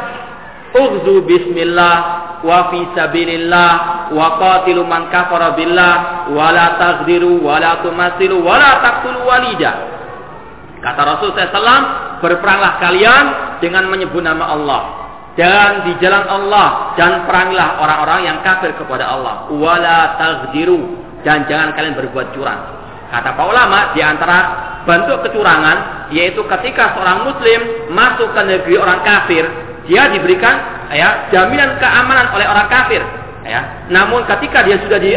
Ughzu bismillah wa fi sabilillah wa qatilu man kafara billah wa la taghdiru wa la tumasilu wa la taqtulu walida. Kata Rasul SAW, berperanglah kalian dengan menyebut nama Allah dan di jalan Allah dan perangilah orang-orang yang kafir kepada Allah. Wala taghdiru dan jangan kalian berbuat curang. Kata para ulama di antara bentuk kecurangan yaitu ketika seorang muslim masuk ke negeri orang kafir, dia diberikan ya jaminan keamanan oleh orang kafir ya. Namun ketika dia sudah di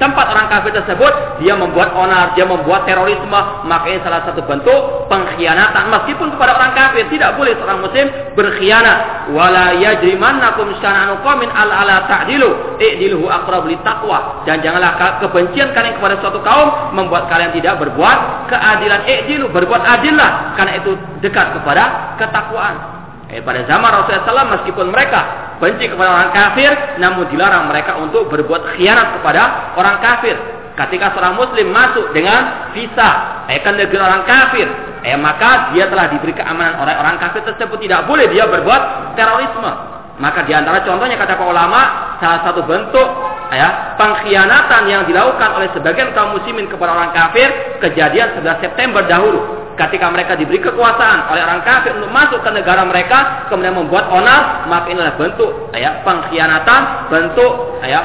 tempat orang kafir tersebut dia membuat onar, dia membuat terorisme, maka ini salah satu bentuk pengkhianatan meskipun kepada orang kafir tidak boleh seorang muslim berkhianat. Wala yajrimannakum syana'anu qaumin ala ala ta'dilu, i'diluhu aqrab taqwa. Dan janganlah kebencian kalian kepada suatu kaum membuat kalian tidak berbuat keadilan, i'dilu, berbuat adillah karena itu dekat kepada ketakwaan. Eh, pada zaman Rasulullah SAW meskipun mereka benci kepada orang kafir, namun dilarang mereka untuk berbuat khianat kepada orang kafir. Ketika seorang muslim masuk dengan visa eh, ke negeri orang kafir, eh, maka dia telah diberi keamanan oleh orang kafir tersebut. Tidak boleh dia berbuat terorisme. Maka di antara contohnya kata para ulama, salah satu bentuk ya, pengkhianatan yang dilakukan oleh sebagian kaum muslimin kepada orang kafir kejadian 11 September dahulu ketika mereka diberi kekuasaan oleh orang kafir untuk masuk ke negara mereka kemudian membuat onar maka ini adalah bentuk ya pengkhianatan bentuk ya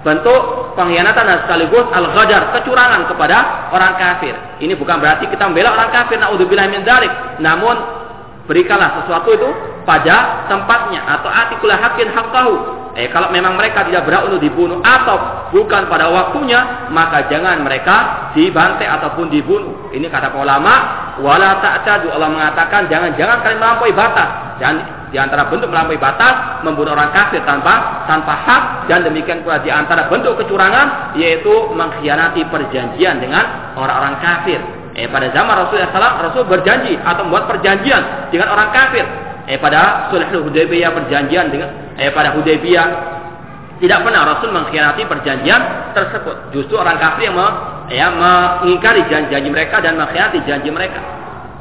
bentuk pengkhianatan dan sekaligus al-ghadar kecurangan kepada orang kafir. Ini bukan berarti kita membela orang kafir naudzubillah min dzalik. Namun berikanlah sesuatu itu pada tempatnya atau atikulah hakin hakkahu Eh kalau memang mereka tidak berhak untuk dibunuh atau bukan pada waktunya, maka jangan mereka dibantai ataupun dibunuh. Ini kata ulama, wala ta'tadu Allah mengatakan jangan jangan kalian melampaui batas. Dan di antara bentuk melampaui batas membunuh orang kafir tanpa tanpa hak dan demikian pula di antara bentuk kecurangan yaitu mengkhianati perjanjian dengan orang-orang kafir. Eh pada zaman Rasulullah SAW Rasul berjanji atau membuat perjanjian dengan orang kafir eh pada sulh Hudaybiyah perjanjian dengan eh pada Hudaybiyah tidak pernah Rasul mengkhianati perjanjian tersebut. Justru orang kafir yang ya, mengingkari janji-janji mereka dan mengkhianati janji mereka.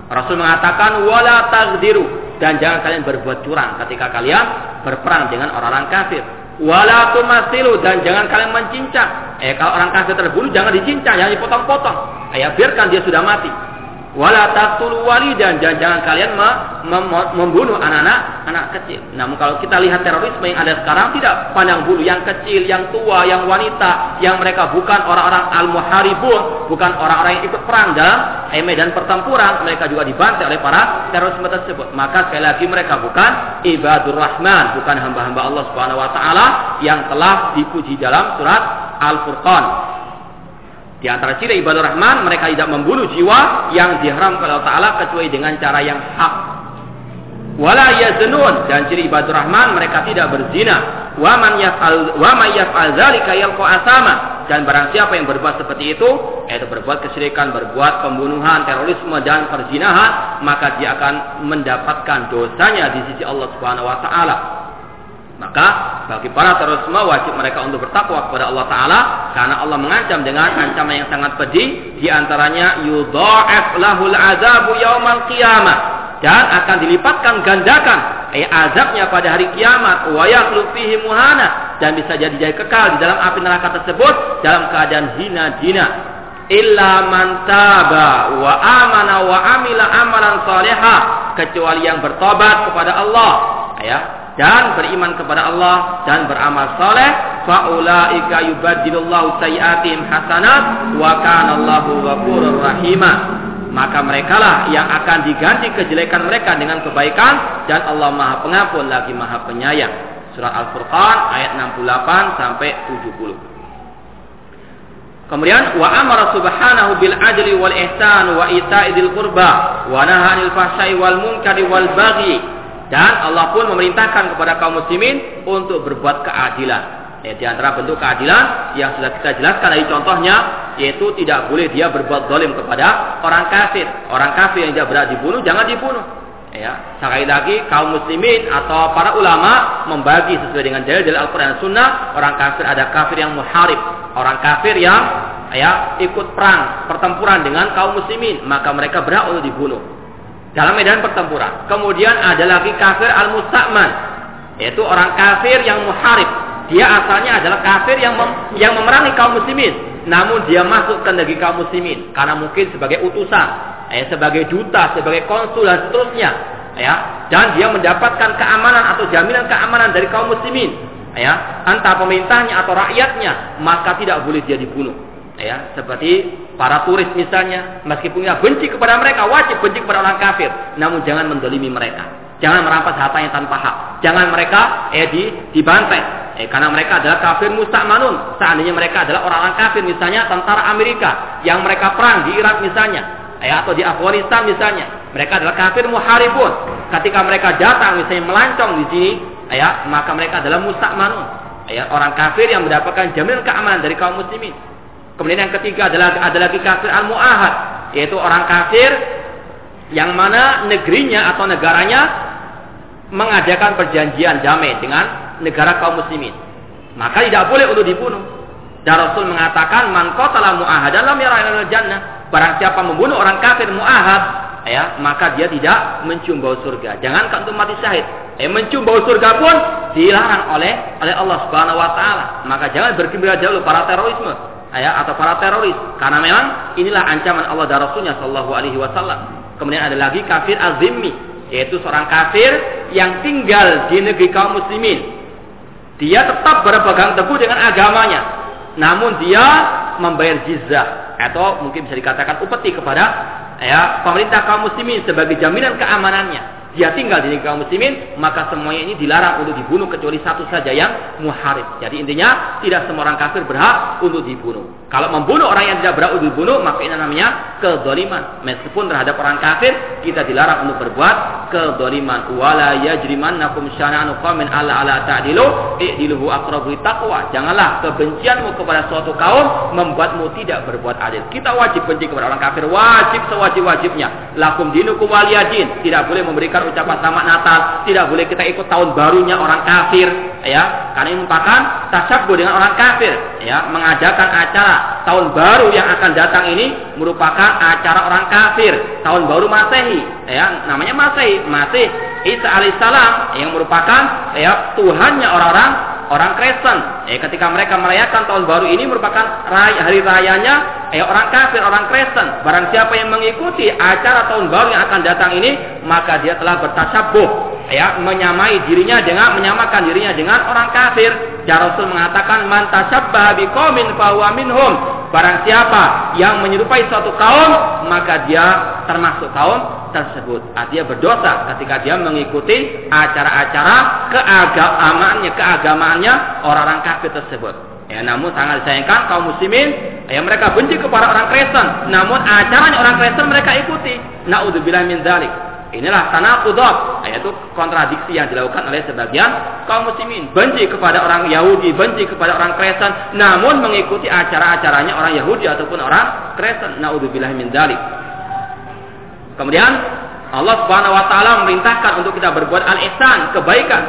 Rasul mengatakan wala tagdiru dan jangan kalian berbuat curang ketika kalian berperang dengan orang-orang kafir. Wala tumasilu dan jangan kalian mencincang. Eh kalau orang kafir terbunuh jangan dicincang, jangan dipotong-potong. Eh, ya biarkan dia sudah mati wala taqtulu walidan dan jangan kalian membunuh anak-anak anak kecil. Namun kalau kita lihat terorisme yang ada sekarang tidak pandang bulu yang kecil, yang tua, yang wanita, yang mereka bukan orang-orang al-muharibun, bukan orang-orang yang ikut perang dalam medan pertempuran, mereka juga dibantai oleh para terorisme tersebut. Maka sekali lagi mereka bukan ibadur rahman, bukan hamba-hamba Allah Subhanahu wa taala yang telah dipuji dalam surat Al-Furqan. Di antara ciri ibadah rahman, mereka tidak membunuh jiwa yang diharamkan oleh Allah Ta'ala kecuali dengan cara yang hak. Wala yaznun dan ciri ibadah rahman mereka tidak berzina. Wa man yaf'al wa man yaf'al asama dan barang siapa yang berbuat seperti itu yaitu berbuat kesyirikan, berbuat pembunuhan, terorisme dan perzinahan, maka dia akan mendapatkan dosanya di sisi Allah Subhanahu wa taala. Maka bagi para terorisme wajib mereka untuk bertakwa kepada Allah Taala karena Allah mengancam dengan ancaman yang sangat pedih. Di antaranya yudha'af lahul azabu yaumal qiyamah. Dan akan dilipatkan gandakan eh, azabnya pada hari kiamat. Wa fihi muhana. Dan bisa jadi jadi kekal di dalam api neraka tersebut dalam keadaan hina-hina illa man taba wa amana wa amila amalan salihah kecuali yang bertobat kepada Allah. Ya dan beriman kepada Allah dan beramal saleh faulaika yubaddilullahu sayiatihim hasanat wa kana Allahu ghafurur rahima. Maka merekalah yang akan diganti kejelekan mereka dengan kebaikan dan Allah Maha Pengampun lagi Maha Penyayang. Surat Al-Furqan ayat 68 sampai 70 Kemudian wa amara subhanahu bil adli wal ihsan wa ita'i dzil qurba wa naha 'anil fahsya'i wal munkari wal baghi dan Allah pun memerintahkan kepada kaum muslimin untuk berbuat keadilan. Ya, di antara bentuk keadilan yang sudah kita jelaskan dari contohnya yaitu tidak boleh dia berbuat zalim kepada orang kafir. Orang kafir yang tidak berat dibunuh jangan dibunuh. Ya, sekali lagi kaum muslimin atau para ulama membagi sesuai dengan dalil-dalil Al-Qur'an dan Sunnah, orang kafir ada kafir yang muharib, orang kafir yang ya ikut perang, pertempuran dengan kaum muslimin, maka mereka berhak untuk dibunuh dalam medan pertempuran. Kemudian ada lagi kafir al-musta'man, yaitu orang kafir yang muharib. Dia asalnya adalah kafir yang mem yang memerangi kaum muslimin, namun dia masuk ke negeri kaum muslimin. Karena mungkin sebagai utusan, eh, sebagai duta, sebagai konsul dan seterusnya, ya. Dan dia mendapatkan keamanan atau jaminan keamanan dari kaum muslimin, ya, entah pemerintahnya atau rakyatnya, maka tidak boleh dia dibunuh ya seperti para turis misalnya meskipun ya benci kepada mereka wajib benci kepada orang kafir namun jangan mendolimi mereka. Jangan merampas hartanya tanpa hak. Jangan mereka eh di dibantai. Eh karena mereka adalah kafir musta'manun. Seandainya mereka adalah orang-orang kafir misalnya tentara Amerika yang mereka perang di Irak misalnya eh, atau di Afghanistan misalnya mereka adalah kafir muharibun. Ketika mereka datang misalnya melancong di sini ya maka mereka adalah musta'manun. Ya orang kafir yang mendapatkan jaminan keamanan dari kaum muslimin Kemudian yang ketiga adalah ada lagi kafir al-mu'ahad, yaitu orang kafir yang mana negerinya atau negaranya mengadakan perjanjian damai dengan negara kaum muslimin. Maka tidak boleh untuk dibunuh. Dan Rasul mengatakan man qatala mu'ahadan lam yara jannah. Barang siapa membunuh orang kafir mu'ahad, ya, maka dia tidak mencium bau surga. Jangan untuk mati syahid. Eh, mencium bau surga pun dilarang oleh oleh Allah Subhanahu wa taala. Maka jangan bergembira jauh para terorisme ya, atau para teroris karena memang inilah ancaman Allah dan Rasulnya Shallallahu Alaihi Wasallam. Kemudian ada lagi kafir azimmi yaitu seorang kafir yang tinggal di negeri kaum muslimin. Dia tetap berpegang teguh dengan agamanya, namun dia membayar jizyah atau mungkin bisa dikatakan upeti kepada ya pemerintah kaum muslimin sebagai jaminan keamanannya dia tinggal di negeri kaum muslimin, maka semuanya ini dilarang untuk dibunuh kecuali satu saja yang muharib. Jadi intinya tidak semua orang kafir berhak untuk dibunuh. Kalau membunuh orang yang tidak berhak untuk dibunuh, maka ini namanya kedoliman. Meskipun terhadap orang kafir kita dilarang untuk berbuat kedoliman. Wala yajrimannakum syana'anu qaumin ala ala ta'dilu i'diluhu aqrabu taqwa. Janganlah kebencianmu kepada suatu kaum membuatmu tidak berbuat adil. Kita wajib benci kepada orang kafir, wajib sewajib-wajibnya. Lakum dinukum waliyadin. Tidak boleh memberikan mengucapkan ucapan selamat Natal, tidak boleh kita ikut tahun barunya orang kafir, ya, karena ini merupakan tasyabuh dengan orang kafir, ya, mengadakan acara tahun baru yang akan datang ini merupakan acara orang kafir, tahun baru Masehi, ya, namanya Masehi, Masih Isa alaihissalam yang merupakan ya Tuhannya orang-orang orang Kristen. Eh, ketika mereka merayakan tahun baru ini merupakan raya, hari rayanya eh, orang kafir, orang Kristen. Barang siapa yang mengikuti acara tahun baru yang akan datang ini, maka dia telah bertasabuh, ya, menyamai dirinya dengan menyamakan dirinya dengan orang kafir. Ya Rasul mengatakan man tasyabbaha biqaumin fahuwa minhum. Barang siapa yang menyerupai suatu kaum, maka dia termasuk kaum tersebut. Artinya berdosa ketika dia mengikuti acara-acara keagamaannya, keagamaannya orang-orang kafir tersebut. Ya, namun sangat disayangkan kaum muslimin ya mereka benci kepada orang Kristen, namun acaranya orang Kristen mereka ikuti. Naudzubillah min dzalik. Inilah tanaqudot, yaitu kontradiksi yang dilakukan oleh sebagian kaum muslimin. Benci kepada orang Yahudi, benci kepada orang Kristen, namun mengikuti acara-acaranya orang Yahudi ataupun orang Kristen. Naudzubillah min dzalik. Kemudian Allah Subhanahu wa taala memerintahkan untuk kita berbuat al-ihsan, kebaikan.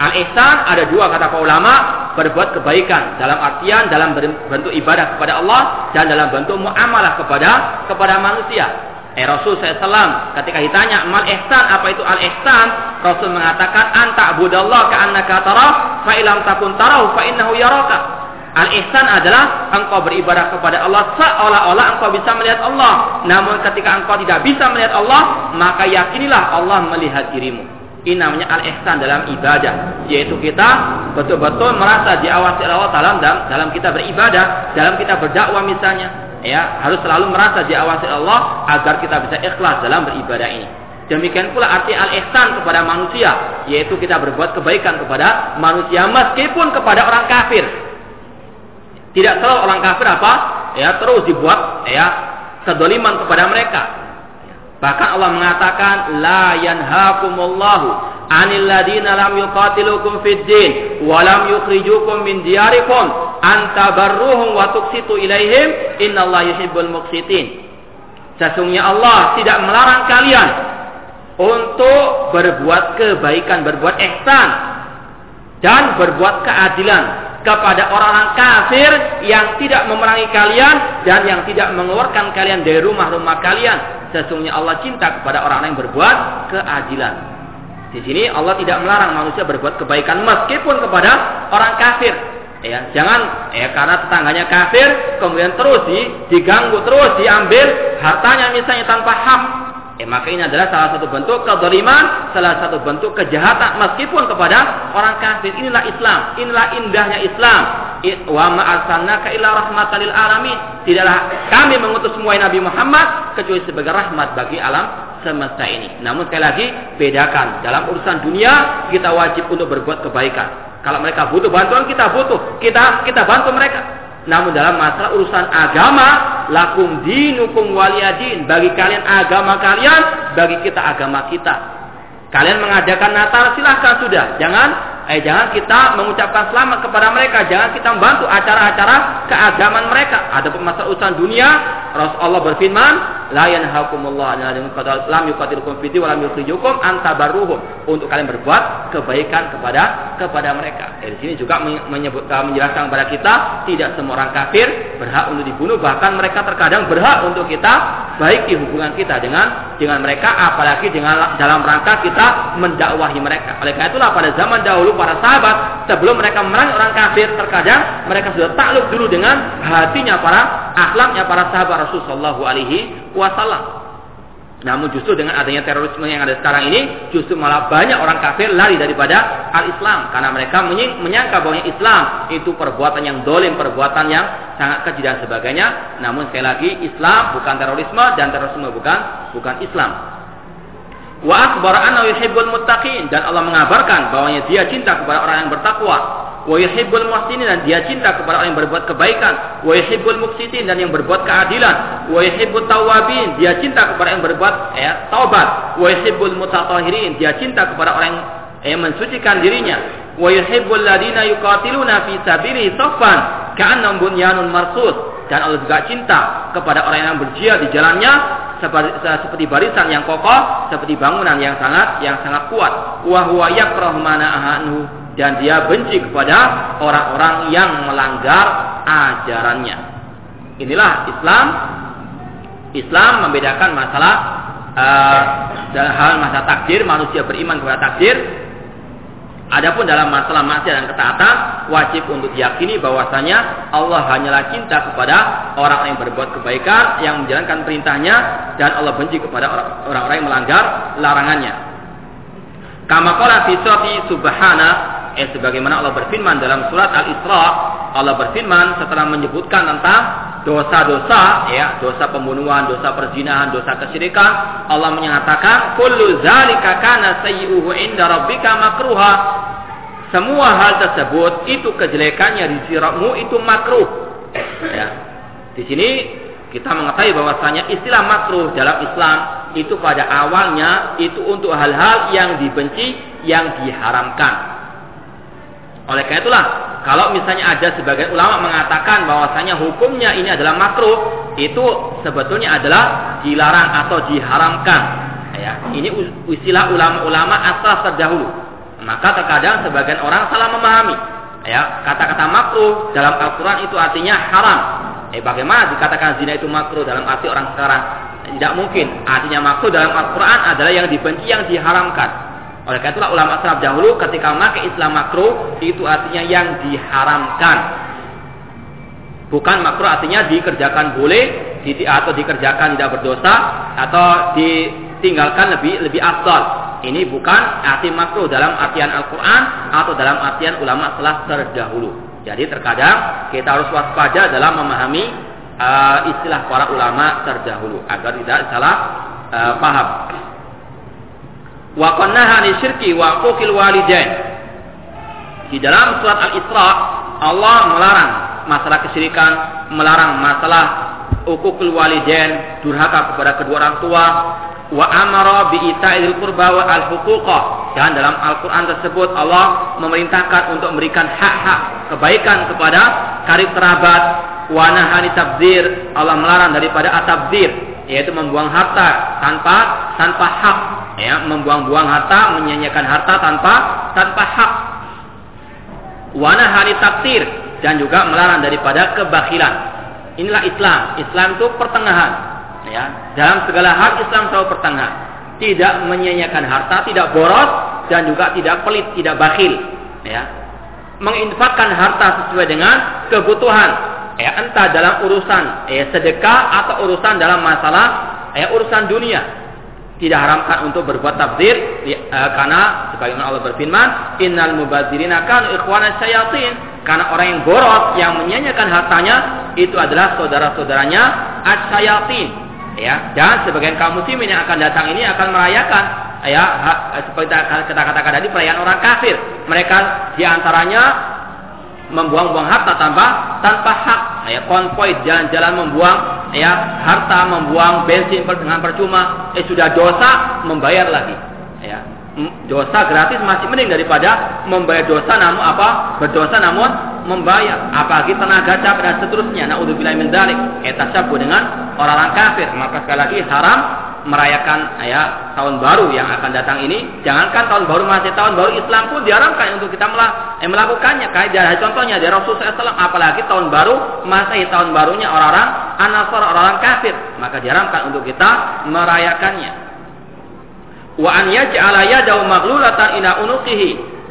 Al-ihsan ada dua kata para ulama, berbuat kebaikan dalam artian dalam bentuk ibadah kepada Allah dan dalam bentuk muamalah kepada kepada manusia. Eh Rasul SAW ketika ditanya mal ihsan? Apa itu al ihsan? Rasul mengatakan anta budallah ka annaka tarah fa ilam takun tarahu fa innahu yaraka. Al ihsan adalah engkau beribadah kepada Allah seolah-olah engkau bisa melihat Allah. Namun ketika engkau tidak bisa melihat Allah maka yakinilah Allah melihat dirimu. Ini namanya al ihsan dalam ibadah yaitu kita betul-betul merasa diawasi Allah dalam dalam kita beribadah dalam kita berdakwah misalnya ya harus selalu merasa diawasi Allah agar kita bisa ikhlas dalam beribadah ini. Demikian pula arti al-ihsan kepada manusia, yaitu kita berbuat kebaikan kepada manusia meskipun kepada orang kafir. Tidak selalu orang kafir apa? Ya, terus dibuat ya kedoliman kepada mereka. Bahkan Allah mengatakan la yanhaakumullahu 'anil ladina lam yuqatilukum fid din wa lam yukhrijukum min diyarikum an tabarruhum wa tuqsitu ilaihim innallaha yuhibbul muqsitin. Sesungguhnya Allah tidak melarang kalian untuk berbuat kebaikan, berbuat ihsan dan berbuat keadilan kepada orang-orang kafir yang tidak memerangi kalian dan yang tidak mengeluarkan kalian dari rumah-rumah kalian. Sesungguhnya Allah cinta kepada orang-orang yang berbuat keadilan. Di sini Allah tidak melarang manusia berbuat kebaikan meskipun kepada orang kafir. Ya, jangan ya karena tetangganya kafir kemudian terus di, diganggu terus diambil hartanya misalnya tanpa hak Eh, maka ini adalah salah satu bentuk kezaliman, salah satu bentuk kejahatan meskipun kepada orang kafir. Inilah Islam, inilah indahnya Islam. Wa ma'arsalnaka illa rahmatan alamin. Tidaklah kami mengutus semua Nabi Muhammad kecuali sebagai rahmat bagi alam semesta ini. Namun sekali lagi bedakan dalam urusan dunia kita wajib untuk berbuat kebaikan. Kalau mereka butuh bantuan kita butuh, kita kita bantu mereka. Namun dalam masalah urusan agama, lakum dinukum waliyadin. Bagi kalian agama kalian, bagi kita agama kita. Kalian mengadakan Natal silahkan sudah. Jangan eh jangan kita mengucapkan selamat kepada mereka, jangan kita membantu acara-acara keagamaan mereka. Ada masalah urusan dunia, Rasulullah berfirman, la yanhakumullah lam yuqatilukum fid wa lam yukhrijukum an untuk kalian berbuat kebaikan kepada kepada mereka. Eh, di sini juga menyebut menjelaskan kepada kita tidak semua orang kafir berhak untuk dibunuh, bahkan mereka terkadang berhak untuk kita baiki hubungan kita dengan dengan mereka apalagi dengan dalam rangka kita mendakwahi mereka. Oleh karena itulah pada zaman dahulu para sahabat sebelum mereka memerangi orang kafir terkadang mereka sudah takluk dulu dengan hatinya para akhlaknya para sahabat Rasulullah alaihi wasallam. Namun justru dengan adanya terorisme yang ada sekarang ini, justru malah banyak orang kafir lari daripada al-Islam. Karena mereka menyangka bahwa Islam itu perbuatan yang dolim, perbuatan yang sangat keji dan sebagainya. Namun sekali lagi, Islam bukan terorisme dan terorisme bukan bukan Islam. Wa akbar anna yuhibbul muttaqin dan Allah mengabarkan bahwanya dia cinta kepada orang yang bertakwa. Wa yuhibbul muhsinin dan dia cinta kepada orang yang berbuat kebaikan. Wa yuhibbul muqsitin dan yang berbuat keadilan. Wa yuhibbut tawabin dia cinta kepada yang berbuat ya, taubat. Wa yuhibbul mutatahhirin dia cinta kepada orang yang, yang mensucikan dirinya. Wa yuhibbul ladina yuqatiluna fi sabilihi saffan ka'annahum bunyanun marsus dan Allah juga cinta kepada orang yang berjihad di jalannya seperti barisan yang kokoh, seperti bangunan yang sangat yang sangat kuat. Wa huwa yakrahu ahanu dan dia benci kepada orang-orang yang melanggar ajarannya. Inilah Islam. Islam membedakan masalah uh, dalam hal masalah takdir, manusia beriman kepada takdir Adapun dalam masalah maksiat dan ketaatan wajib untuk diyakini bahwasanya Allah hanyalah cinta kepada orang-orang yang berbuat kebaikan, yang menjalankan perintahnya dan Allah benci kepada orang-orang yang melanggar larangannya. Kama qala subhana eh sebagaimana Allah berfirman dalam surat Al-Isra, Allah berfirman setelah menyebutkan tentang dosa-dosa ya, dosa pembunuhan, dosa perzinahan, dosa kesyirikan, Allah menyatakan kullu zalika kana sayyi'uhu inda rabbika makruha. Semua hal tersebut itu kejelekannya di siramu itu makruh. Ya. Di sini kita mengetahui bahwasanya istilah makruh dalam Islam itu pada awalnya itu untuk hal-hal yang dibenci, yang diharamkan. Oleh karena itulah, kalau misalnya ada sebagian ulama mengatakan bahwasanya hukumnya ini adalah makruh, itu sebetulnya adalah dilarang atau diharamkan. Ya, ini istilah ulama-ulama asal terdahulu. Maka terkadang sebagian orang salah memahami. Ya, kata-kata makruh dalam Al-Quran itu artinya haram. Eh, bagaimana dikatakan zina itu makruh dalam arti orang sekarang? Tidak mungkin. Artinya makruh dalam Al-Quran adalah yang dibenci, yang diharamkan. Oleh karena itulah ulama salaf dahulu ketika memakai Islam makruh itu artinya yang diharamkan. Bukan makruh artinya dikerjakan boleh atau dikerjakan tidak berdosa atau ditinggalkan lebih lebih afdal. Ini bukan arti makruh dalam artian Al-Quran atau dalam artian ulama salaf terdahulu. Jadi terkadang kita harus waspada dalam memahami uh, istilah para ulama terdahulu agar tidak salah uh, paham wa qannaha syirki wa uquqil walidain. Di dalam surat Al-Isra Allah melarang masalah kesyirikan, melarang masalah uququl walidain, durhaka kepada kedua orang tua, wa amara bi ita'il qurba wa al dan dalam Al-Qur'an tersebut Allah memerintahkan untuk memberikan hak-hak kebaikan kepada karib kerabat. Wa nahani tabdzir Allah melarang daripada atabdzir yaitu membuang harta tanpa tanpa hak ya membuang-buang harta menyanyikan harta tanpa tanpa hak. Wana hari takdir dan juga melarang daripada kebakilan. Inilah Islam. Islam itu pertengahan. Ya dalam segala hal Islam selalu pertengahan. Tidak menyanyikan harta tidak boros dan juga tidak pelit tidak bakhil. Ya. Menginfakkan harta sesuai dengan kebutuhan. Ya entah dalam urusan ya sedekah atau urusan dalam masalah ya urusan dunia tidak haramkan untuk berbuat tabzir ya, e, karena sebagaimana Allah berfirman innal mubadzirina kanu ikhwana syayatin. Karena orang yang boros yang menyanyikan hartanya itu adalah saudara-saudaranya asyayatin ya dan sebagian kaum muslimin yang akan datang ini akan merayakan ya seperti kita katakan tadi perayaan orang kafir. Mereka di antaranya membuang-buang harta tanpa tanpa hak. Ya konvoy jalan-jalan membuang ya harta membuang bensin dengan percuma. Eh sudah dosa membayar lagi. Ya dosa gratis masih mending daripada membayar dosa namun apa? Berdosa namun membayar. Apalagi tenaga capek dan seterusnya. Naudzubillah min dzalik. Kita dengan orang-orang kafir. Maka sekali lagi haram merayakan ya tahun baru yang akan datang ini. Jangankan tahun baru masih tahun baru Islam pun diharamkan untuk kita eh, melakukannya. Kayak dari contohnya dari Rasulullah SAW apalagi tahun baru masih tahun barunya orang-orang anasar orang-orang kafir. Maka diharamkan untuk kita merayakannya. Wa an yaj'ala yadahu maghlulatan ila unuqihi.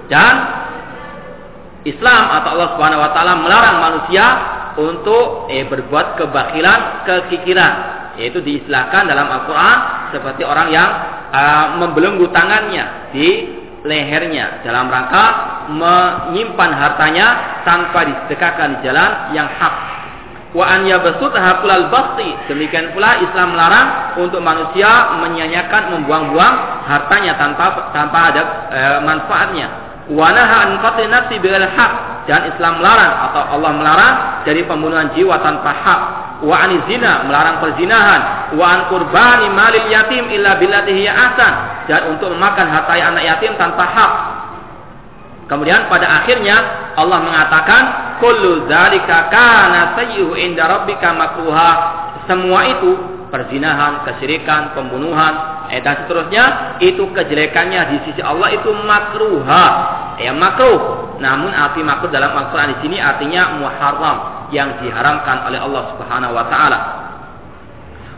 Dan Islam atau Allah Subhanahu wa taala melarang manusia untuk eh, berbuat kebakilan, kekikiran yaitu diistilahkan dalam Al-Quran seperti orang yang uh, membelenggu tangannya di lehernya dalam rangka menyimpan hartanya tanpa disedekahkan di jalan yang hak. Wa an yabsut haqlal basti. Demikian pula Islam melarang untuk manusia menyanyikan membuang-buang hartanya tanpa tanpa ada e, manfaatnya. Wa naha an qatl nafsi bil haq dan Islam melarang atau Allah melarang dari pembunuhan jiwa tanpa hak wa zina melarang perzinahan. Wa an qurbani malil yatim illa billatihi ahsan. Dan untuk memakan harta anak yatim tanpa hak. Kemudian pada akhirnya Allah mengatakan kullu dzalika kana sayyihu inda rabbika makruha. Semua itu perzinahan, kesyirikan, pembunuhan, eh, dan seterusnya itu kejelekannya di sisi Allah itu makruha, ya makruh. Namun arti makruh dalam Al-Qur'an di sini artinya muharram, yang diharamkan oleh Allah Subhanahu wa taala.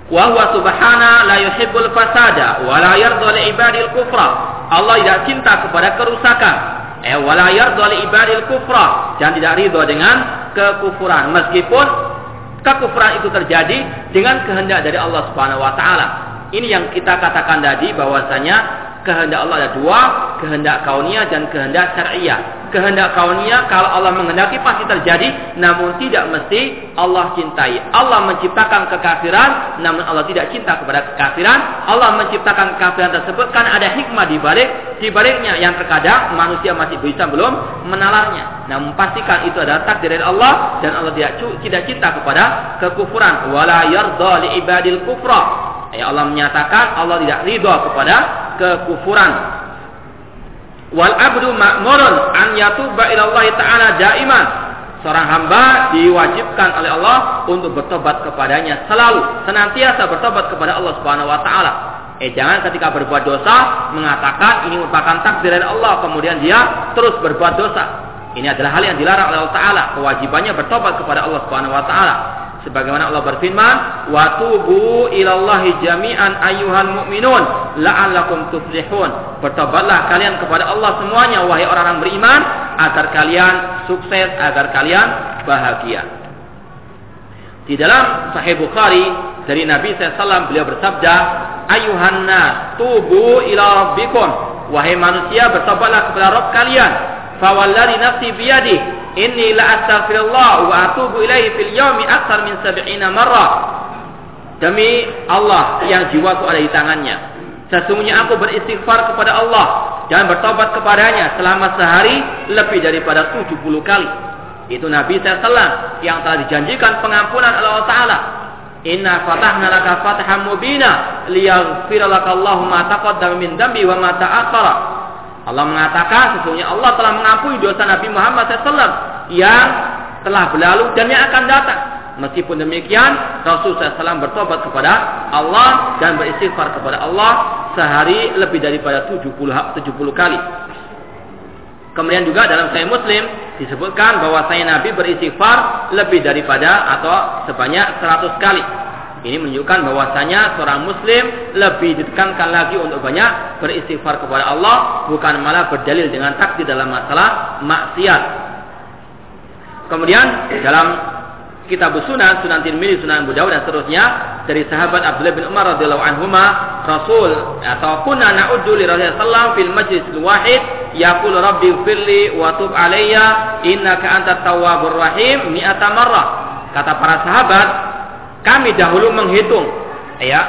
Wa huwa subhana la yuhibbul fasada wa la yarda li ibadil kufra. Allah tidak cinta kepada kerusakan. Eh wa la yarda li ibadil kufra dan tidak ridho dengan kekufuran meskipun kekufuran itu terjadi dengan kehendak dari Allah Subhanahu wa taala. Ini yang kita katakan tadi bahwasanya kehendak Allah ada dua, kehendak kaunia dan kehendak syariah. Kehendak kaunia kalau Allah menghendaki pasti terjadi, namun tidak mesti Allah cintai. Allah menciptakan kekafiran, namun Allah tidak cinta kepada kekafiran. Allah menciptakan kekafiran tersebut kan ada hikmah di balik di baliknya yang terkadang manusia masih bisa belum menalarnya. Namun pastikan itu adalah takdir dari Allah dan Allah tidak tidak cinta kepada kekufuran. Wala yardha li ibadil kufra. Ya Allah menyatakan Allah tidak ridho kepada kekufuran. Wal abdu ma'murun an yatuba ila Allah taala daiman. Seorang hamba diwajibkan oleh Allah untuk bertobat kepadanya selalu, senantiasa bertobat kepada Allah Subhanahu wa taala. Eh jangan ketika berbuat dosa mengatakan ini merupakan takdir dari Allah kemudian dia terus berbuat dosa. Ini adalah hal yang dilarang oleh Allah Taala. Kewajibannya bertobat kepada Allah Subhanahu Wa Taala sebagaimana Allah berfirman wa tubu ilallahi jami'an ayyuhal mu'minun la'allakum tuflihun bertobatlah kalian kepada Allah semuanya wahai orang-orang beriman agar kalian sukses agar kalian bahagia di dalam sahih Bukhari dari Nabi SAW beliau bersabda ayuhan nas tubu ila rabbikum wahai manusia bertobatlah kepada Rabb kalian fawallari nafsi biyadi Inni la astaghfirullah wa atubu ilaihi fil yaumi akthar min sab'ina marrah. Demi Allah yang jiwaku ada di tangannya. Sesungguhnya aku beristighfar kepada Allah dan bertobat kepadanya selama sehari lebih daripada 70 kali. Itu Nabi SAW yang telah dijanjikan pengampunan Allah Ta'ala. Inna fatahna laka fatahan mubina liyaghfira laka Allahu ma taqaddama min dambi wa ma ta'akhkhara Allah mengatakan sesungguhnya Allah telah mengampuni dosa Nabi Muhammad SAW yang telah berlalu dan yang akan datang. Meskipun demikian, Rasul SAW bertobat kepada Allah dan beristighfar kepada Allah sehari lebih daripada 70, 70 kali. Kemudian juga dalam Sahih Muslim disebutkan bahwa saya Nabi beristighfar lebih daripada atau sebanyak 100 kali. Ini menunjukkan bahwasanya seorang muslim lebih ditekankan lagi untuk banyak beristighfar kepada Allah bukan malah berdalil dengan takdir dalam masalah maksiat. Kemudian dalam kitab sunan, sunan Tirmidzi, sunan Abu Dawud dan seterusnya dari sahabat Abdullah bin Umar radhiyallahu anhuma Rasul atau kunna na'uddu li Rasulullah fil majlis wahid yaqul rabbi firli wa tub alayya innaka antat tawwabur rahim mi'ata marrah. Kata para sahabat, kami dahulu menghitung ya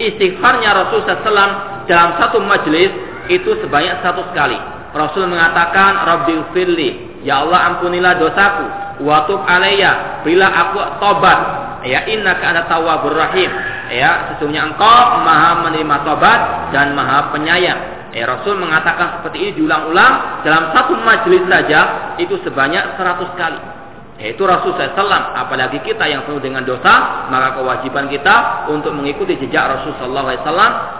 istighfarnya Rasul SAW dalam satu majelis itu sebanyak satu kali. Rasul mengatakan Rabbi firli ya Allah ampunilah dosaku watub alayya bila aku tobat. Ya innaka anta tawwabur rahim. Ya sesungguhnya engkau maha menerima tobat dan maha penyayang. Ya Rasul mengatakan seperti ini diulang-ulang dalam satu majelis saja itu sebanyak 100 kali yaitu Rasul SAW apalagi kita yang penuh dengan dosa maka kewajiban kita untuk mengikuti jejak Rasul SAW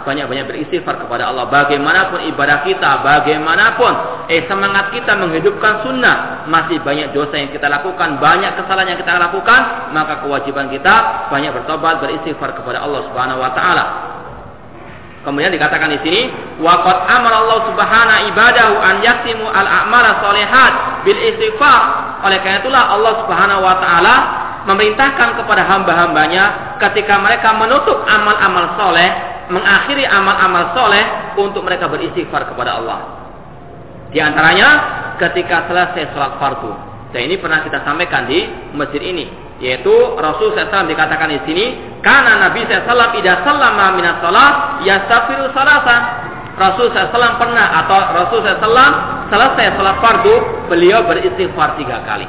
banyak-banyak beristighfar kepada Allah. Bagaimanapun ibadah kita bagaimanapun eh semangat kita menghidupkan sunnah masih banyak dosa yang kita lakukan banyak kesalahan yang kita lakukan maka kewajiban kita banyak bertobat beristighfar kepada Allah Subhanahu Wa Taala Kemudian dikatakan di sini, waqad amara Allah Subhanahu ibadahu an yaksimu al a'mala sholihat bil istighfar. Oleh karena itulah Allah Subhanahu wa taala memerintahkan kepada hamba-hambanya ketika mereka menutup amal-amal soleh, mengakhiri amal-amal soleh untuk mereka beristighfar kepada Allah. Di antaranya ketika selesai sholat fardu. Dan ini pernah kita sampaikan di masjid ini yaitu Rasul SAW dikatakan di sini karena Nabi SAW tidak sallama minas salat yastaghfiru salasa Rasul SAW pernah atau Rasul SAW selesai salat fardu beliau beristighfar tiga kali.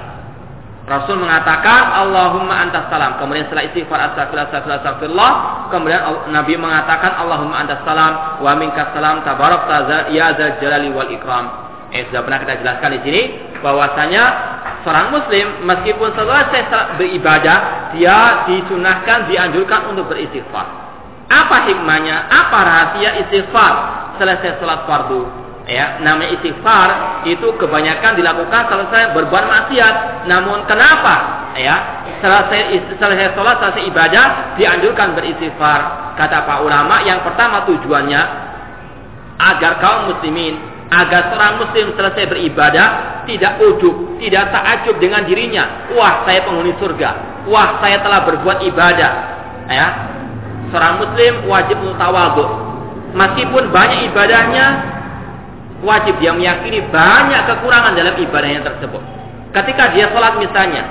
Rasul mengatakan Allahumma antas salam. Kemudian setelah istighfar astagfirullah astagfirullah astagfirullah kemudian Nabi mengatakan Allahumma antas salam wa minkas salam tabarak ya zal jalali wal ikram. Eh sudah pernah kita jelaskan di sini bahwasanya seorang muslim meskipun selesai beribadah dia disunahkan dianjurkan untuk beristighfar. Apa hikmahnya? Apa rahasia istighfar selesai sholat fardu? Ya, namanya istighfar itu kebanyakan dilakukan selesai berbuat maksiat. Namun kenapa? Ya, selesai selesai sholat selesai ibadah dianjurkan beristighfar. Kata pak ulama yang pertama tujuannya agar kaum muslimin agar seorang muslim selesai beribadah tidak ujub, tidak takjub dengan dirinya. Wah, saya penghuni surga. Wah, saya telah berbuat ibadah. Ya. Seorang muslim wajib tawadhu. Meskipun banyak ibadahnya, wajib dia meyakini banyak kekurangan dalam ibadahnya tersebut. Ketika dia sholat misalnya,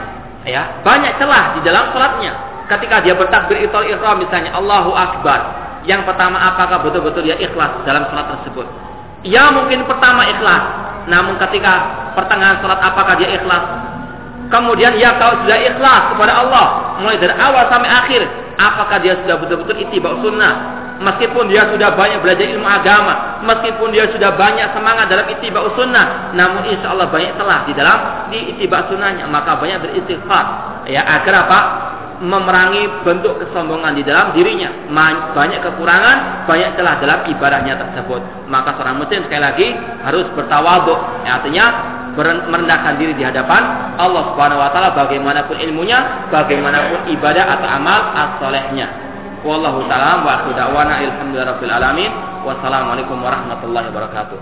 ya banyak celah di dalam sholatnya. Ketika dia bertakbir itu ihram misalnya, Allahu Akbar. Yang pertama apakah betul-betul dia ikhlas dalam sholat tersebut? Ya mungkin pertama ikhlas. Namun ketika pertengahan sholat apakah dia ikhlas? Kemudian ya kalau sudah ikhlas kepada Allah mulai dari awal sampai akhir, apakah dia sudah betul-betul ittiba sunnah? meskipun dia sudah banyak belajar ilmu agama, meskipun dia sudah banyak semangat dalam ittiba sunnah, namun insya Allah banyak telah di dalam di ittiba sunnahnya, maka banyak beristighfar ya agar apa? Memerangi bentuk kesombongan di dalam dirinya. Banyak kekurangan, banyak celah dalam ibadahnya tersebut. Maka seorang muslim sekali lagi harus bertawaduk. Ya, artinya merendahkan diri di hadapan Allah Subhanahu wa taala bagaimanapun ilmunya, bagaimanapun ibadah atau amal as-solehnya. Wallahu taala wa da'wana alamin. Wassalamualaikum warahmatullahi wabarakatuh.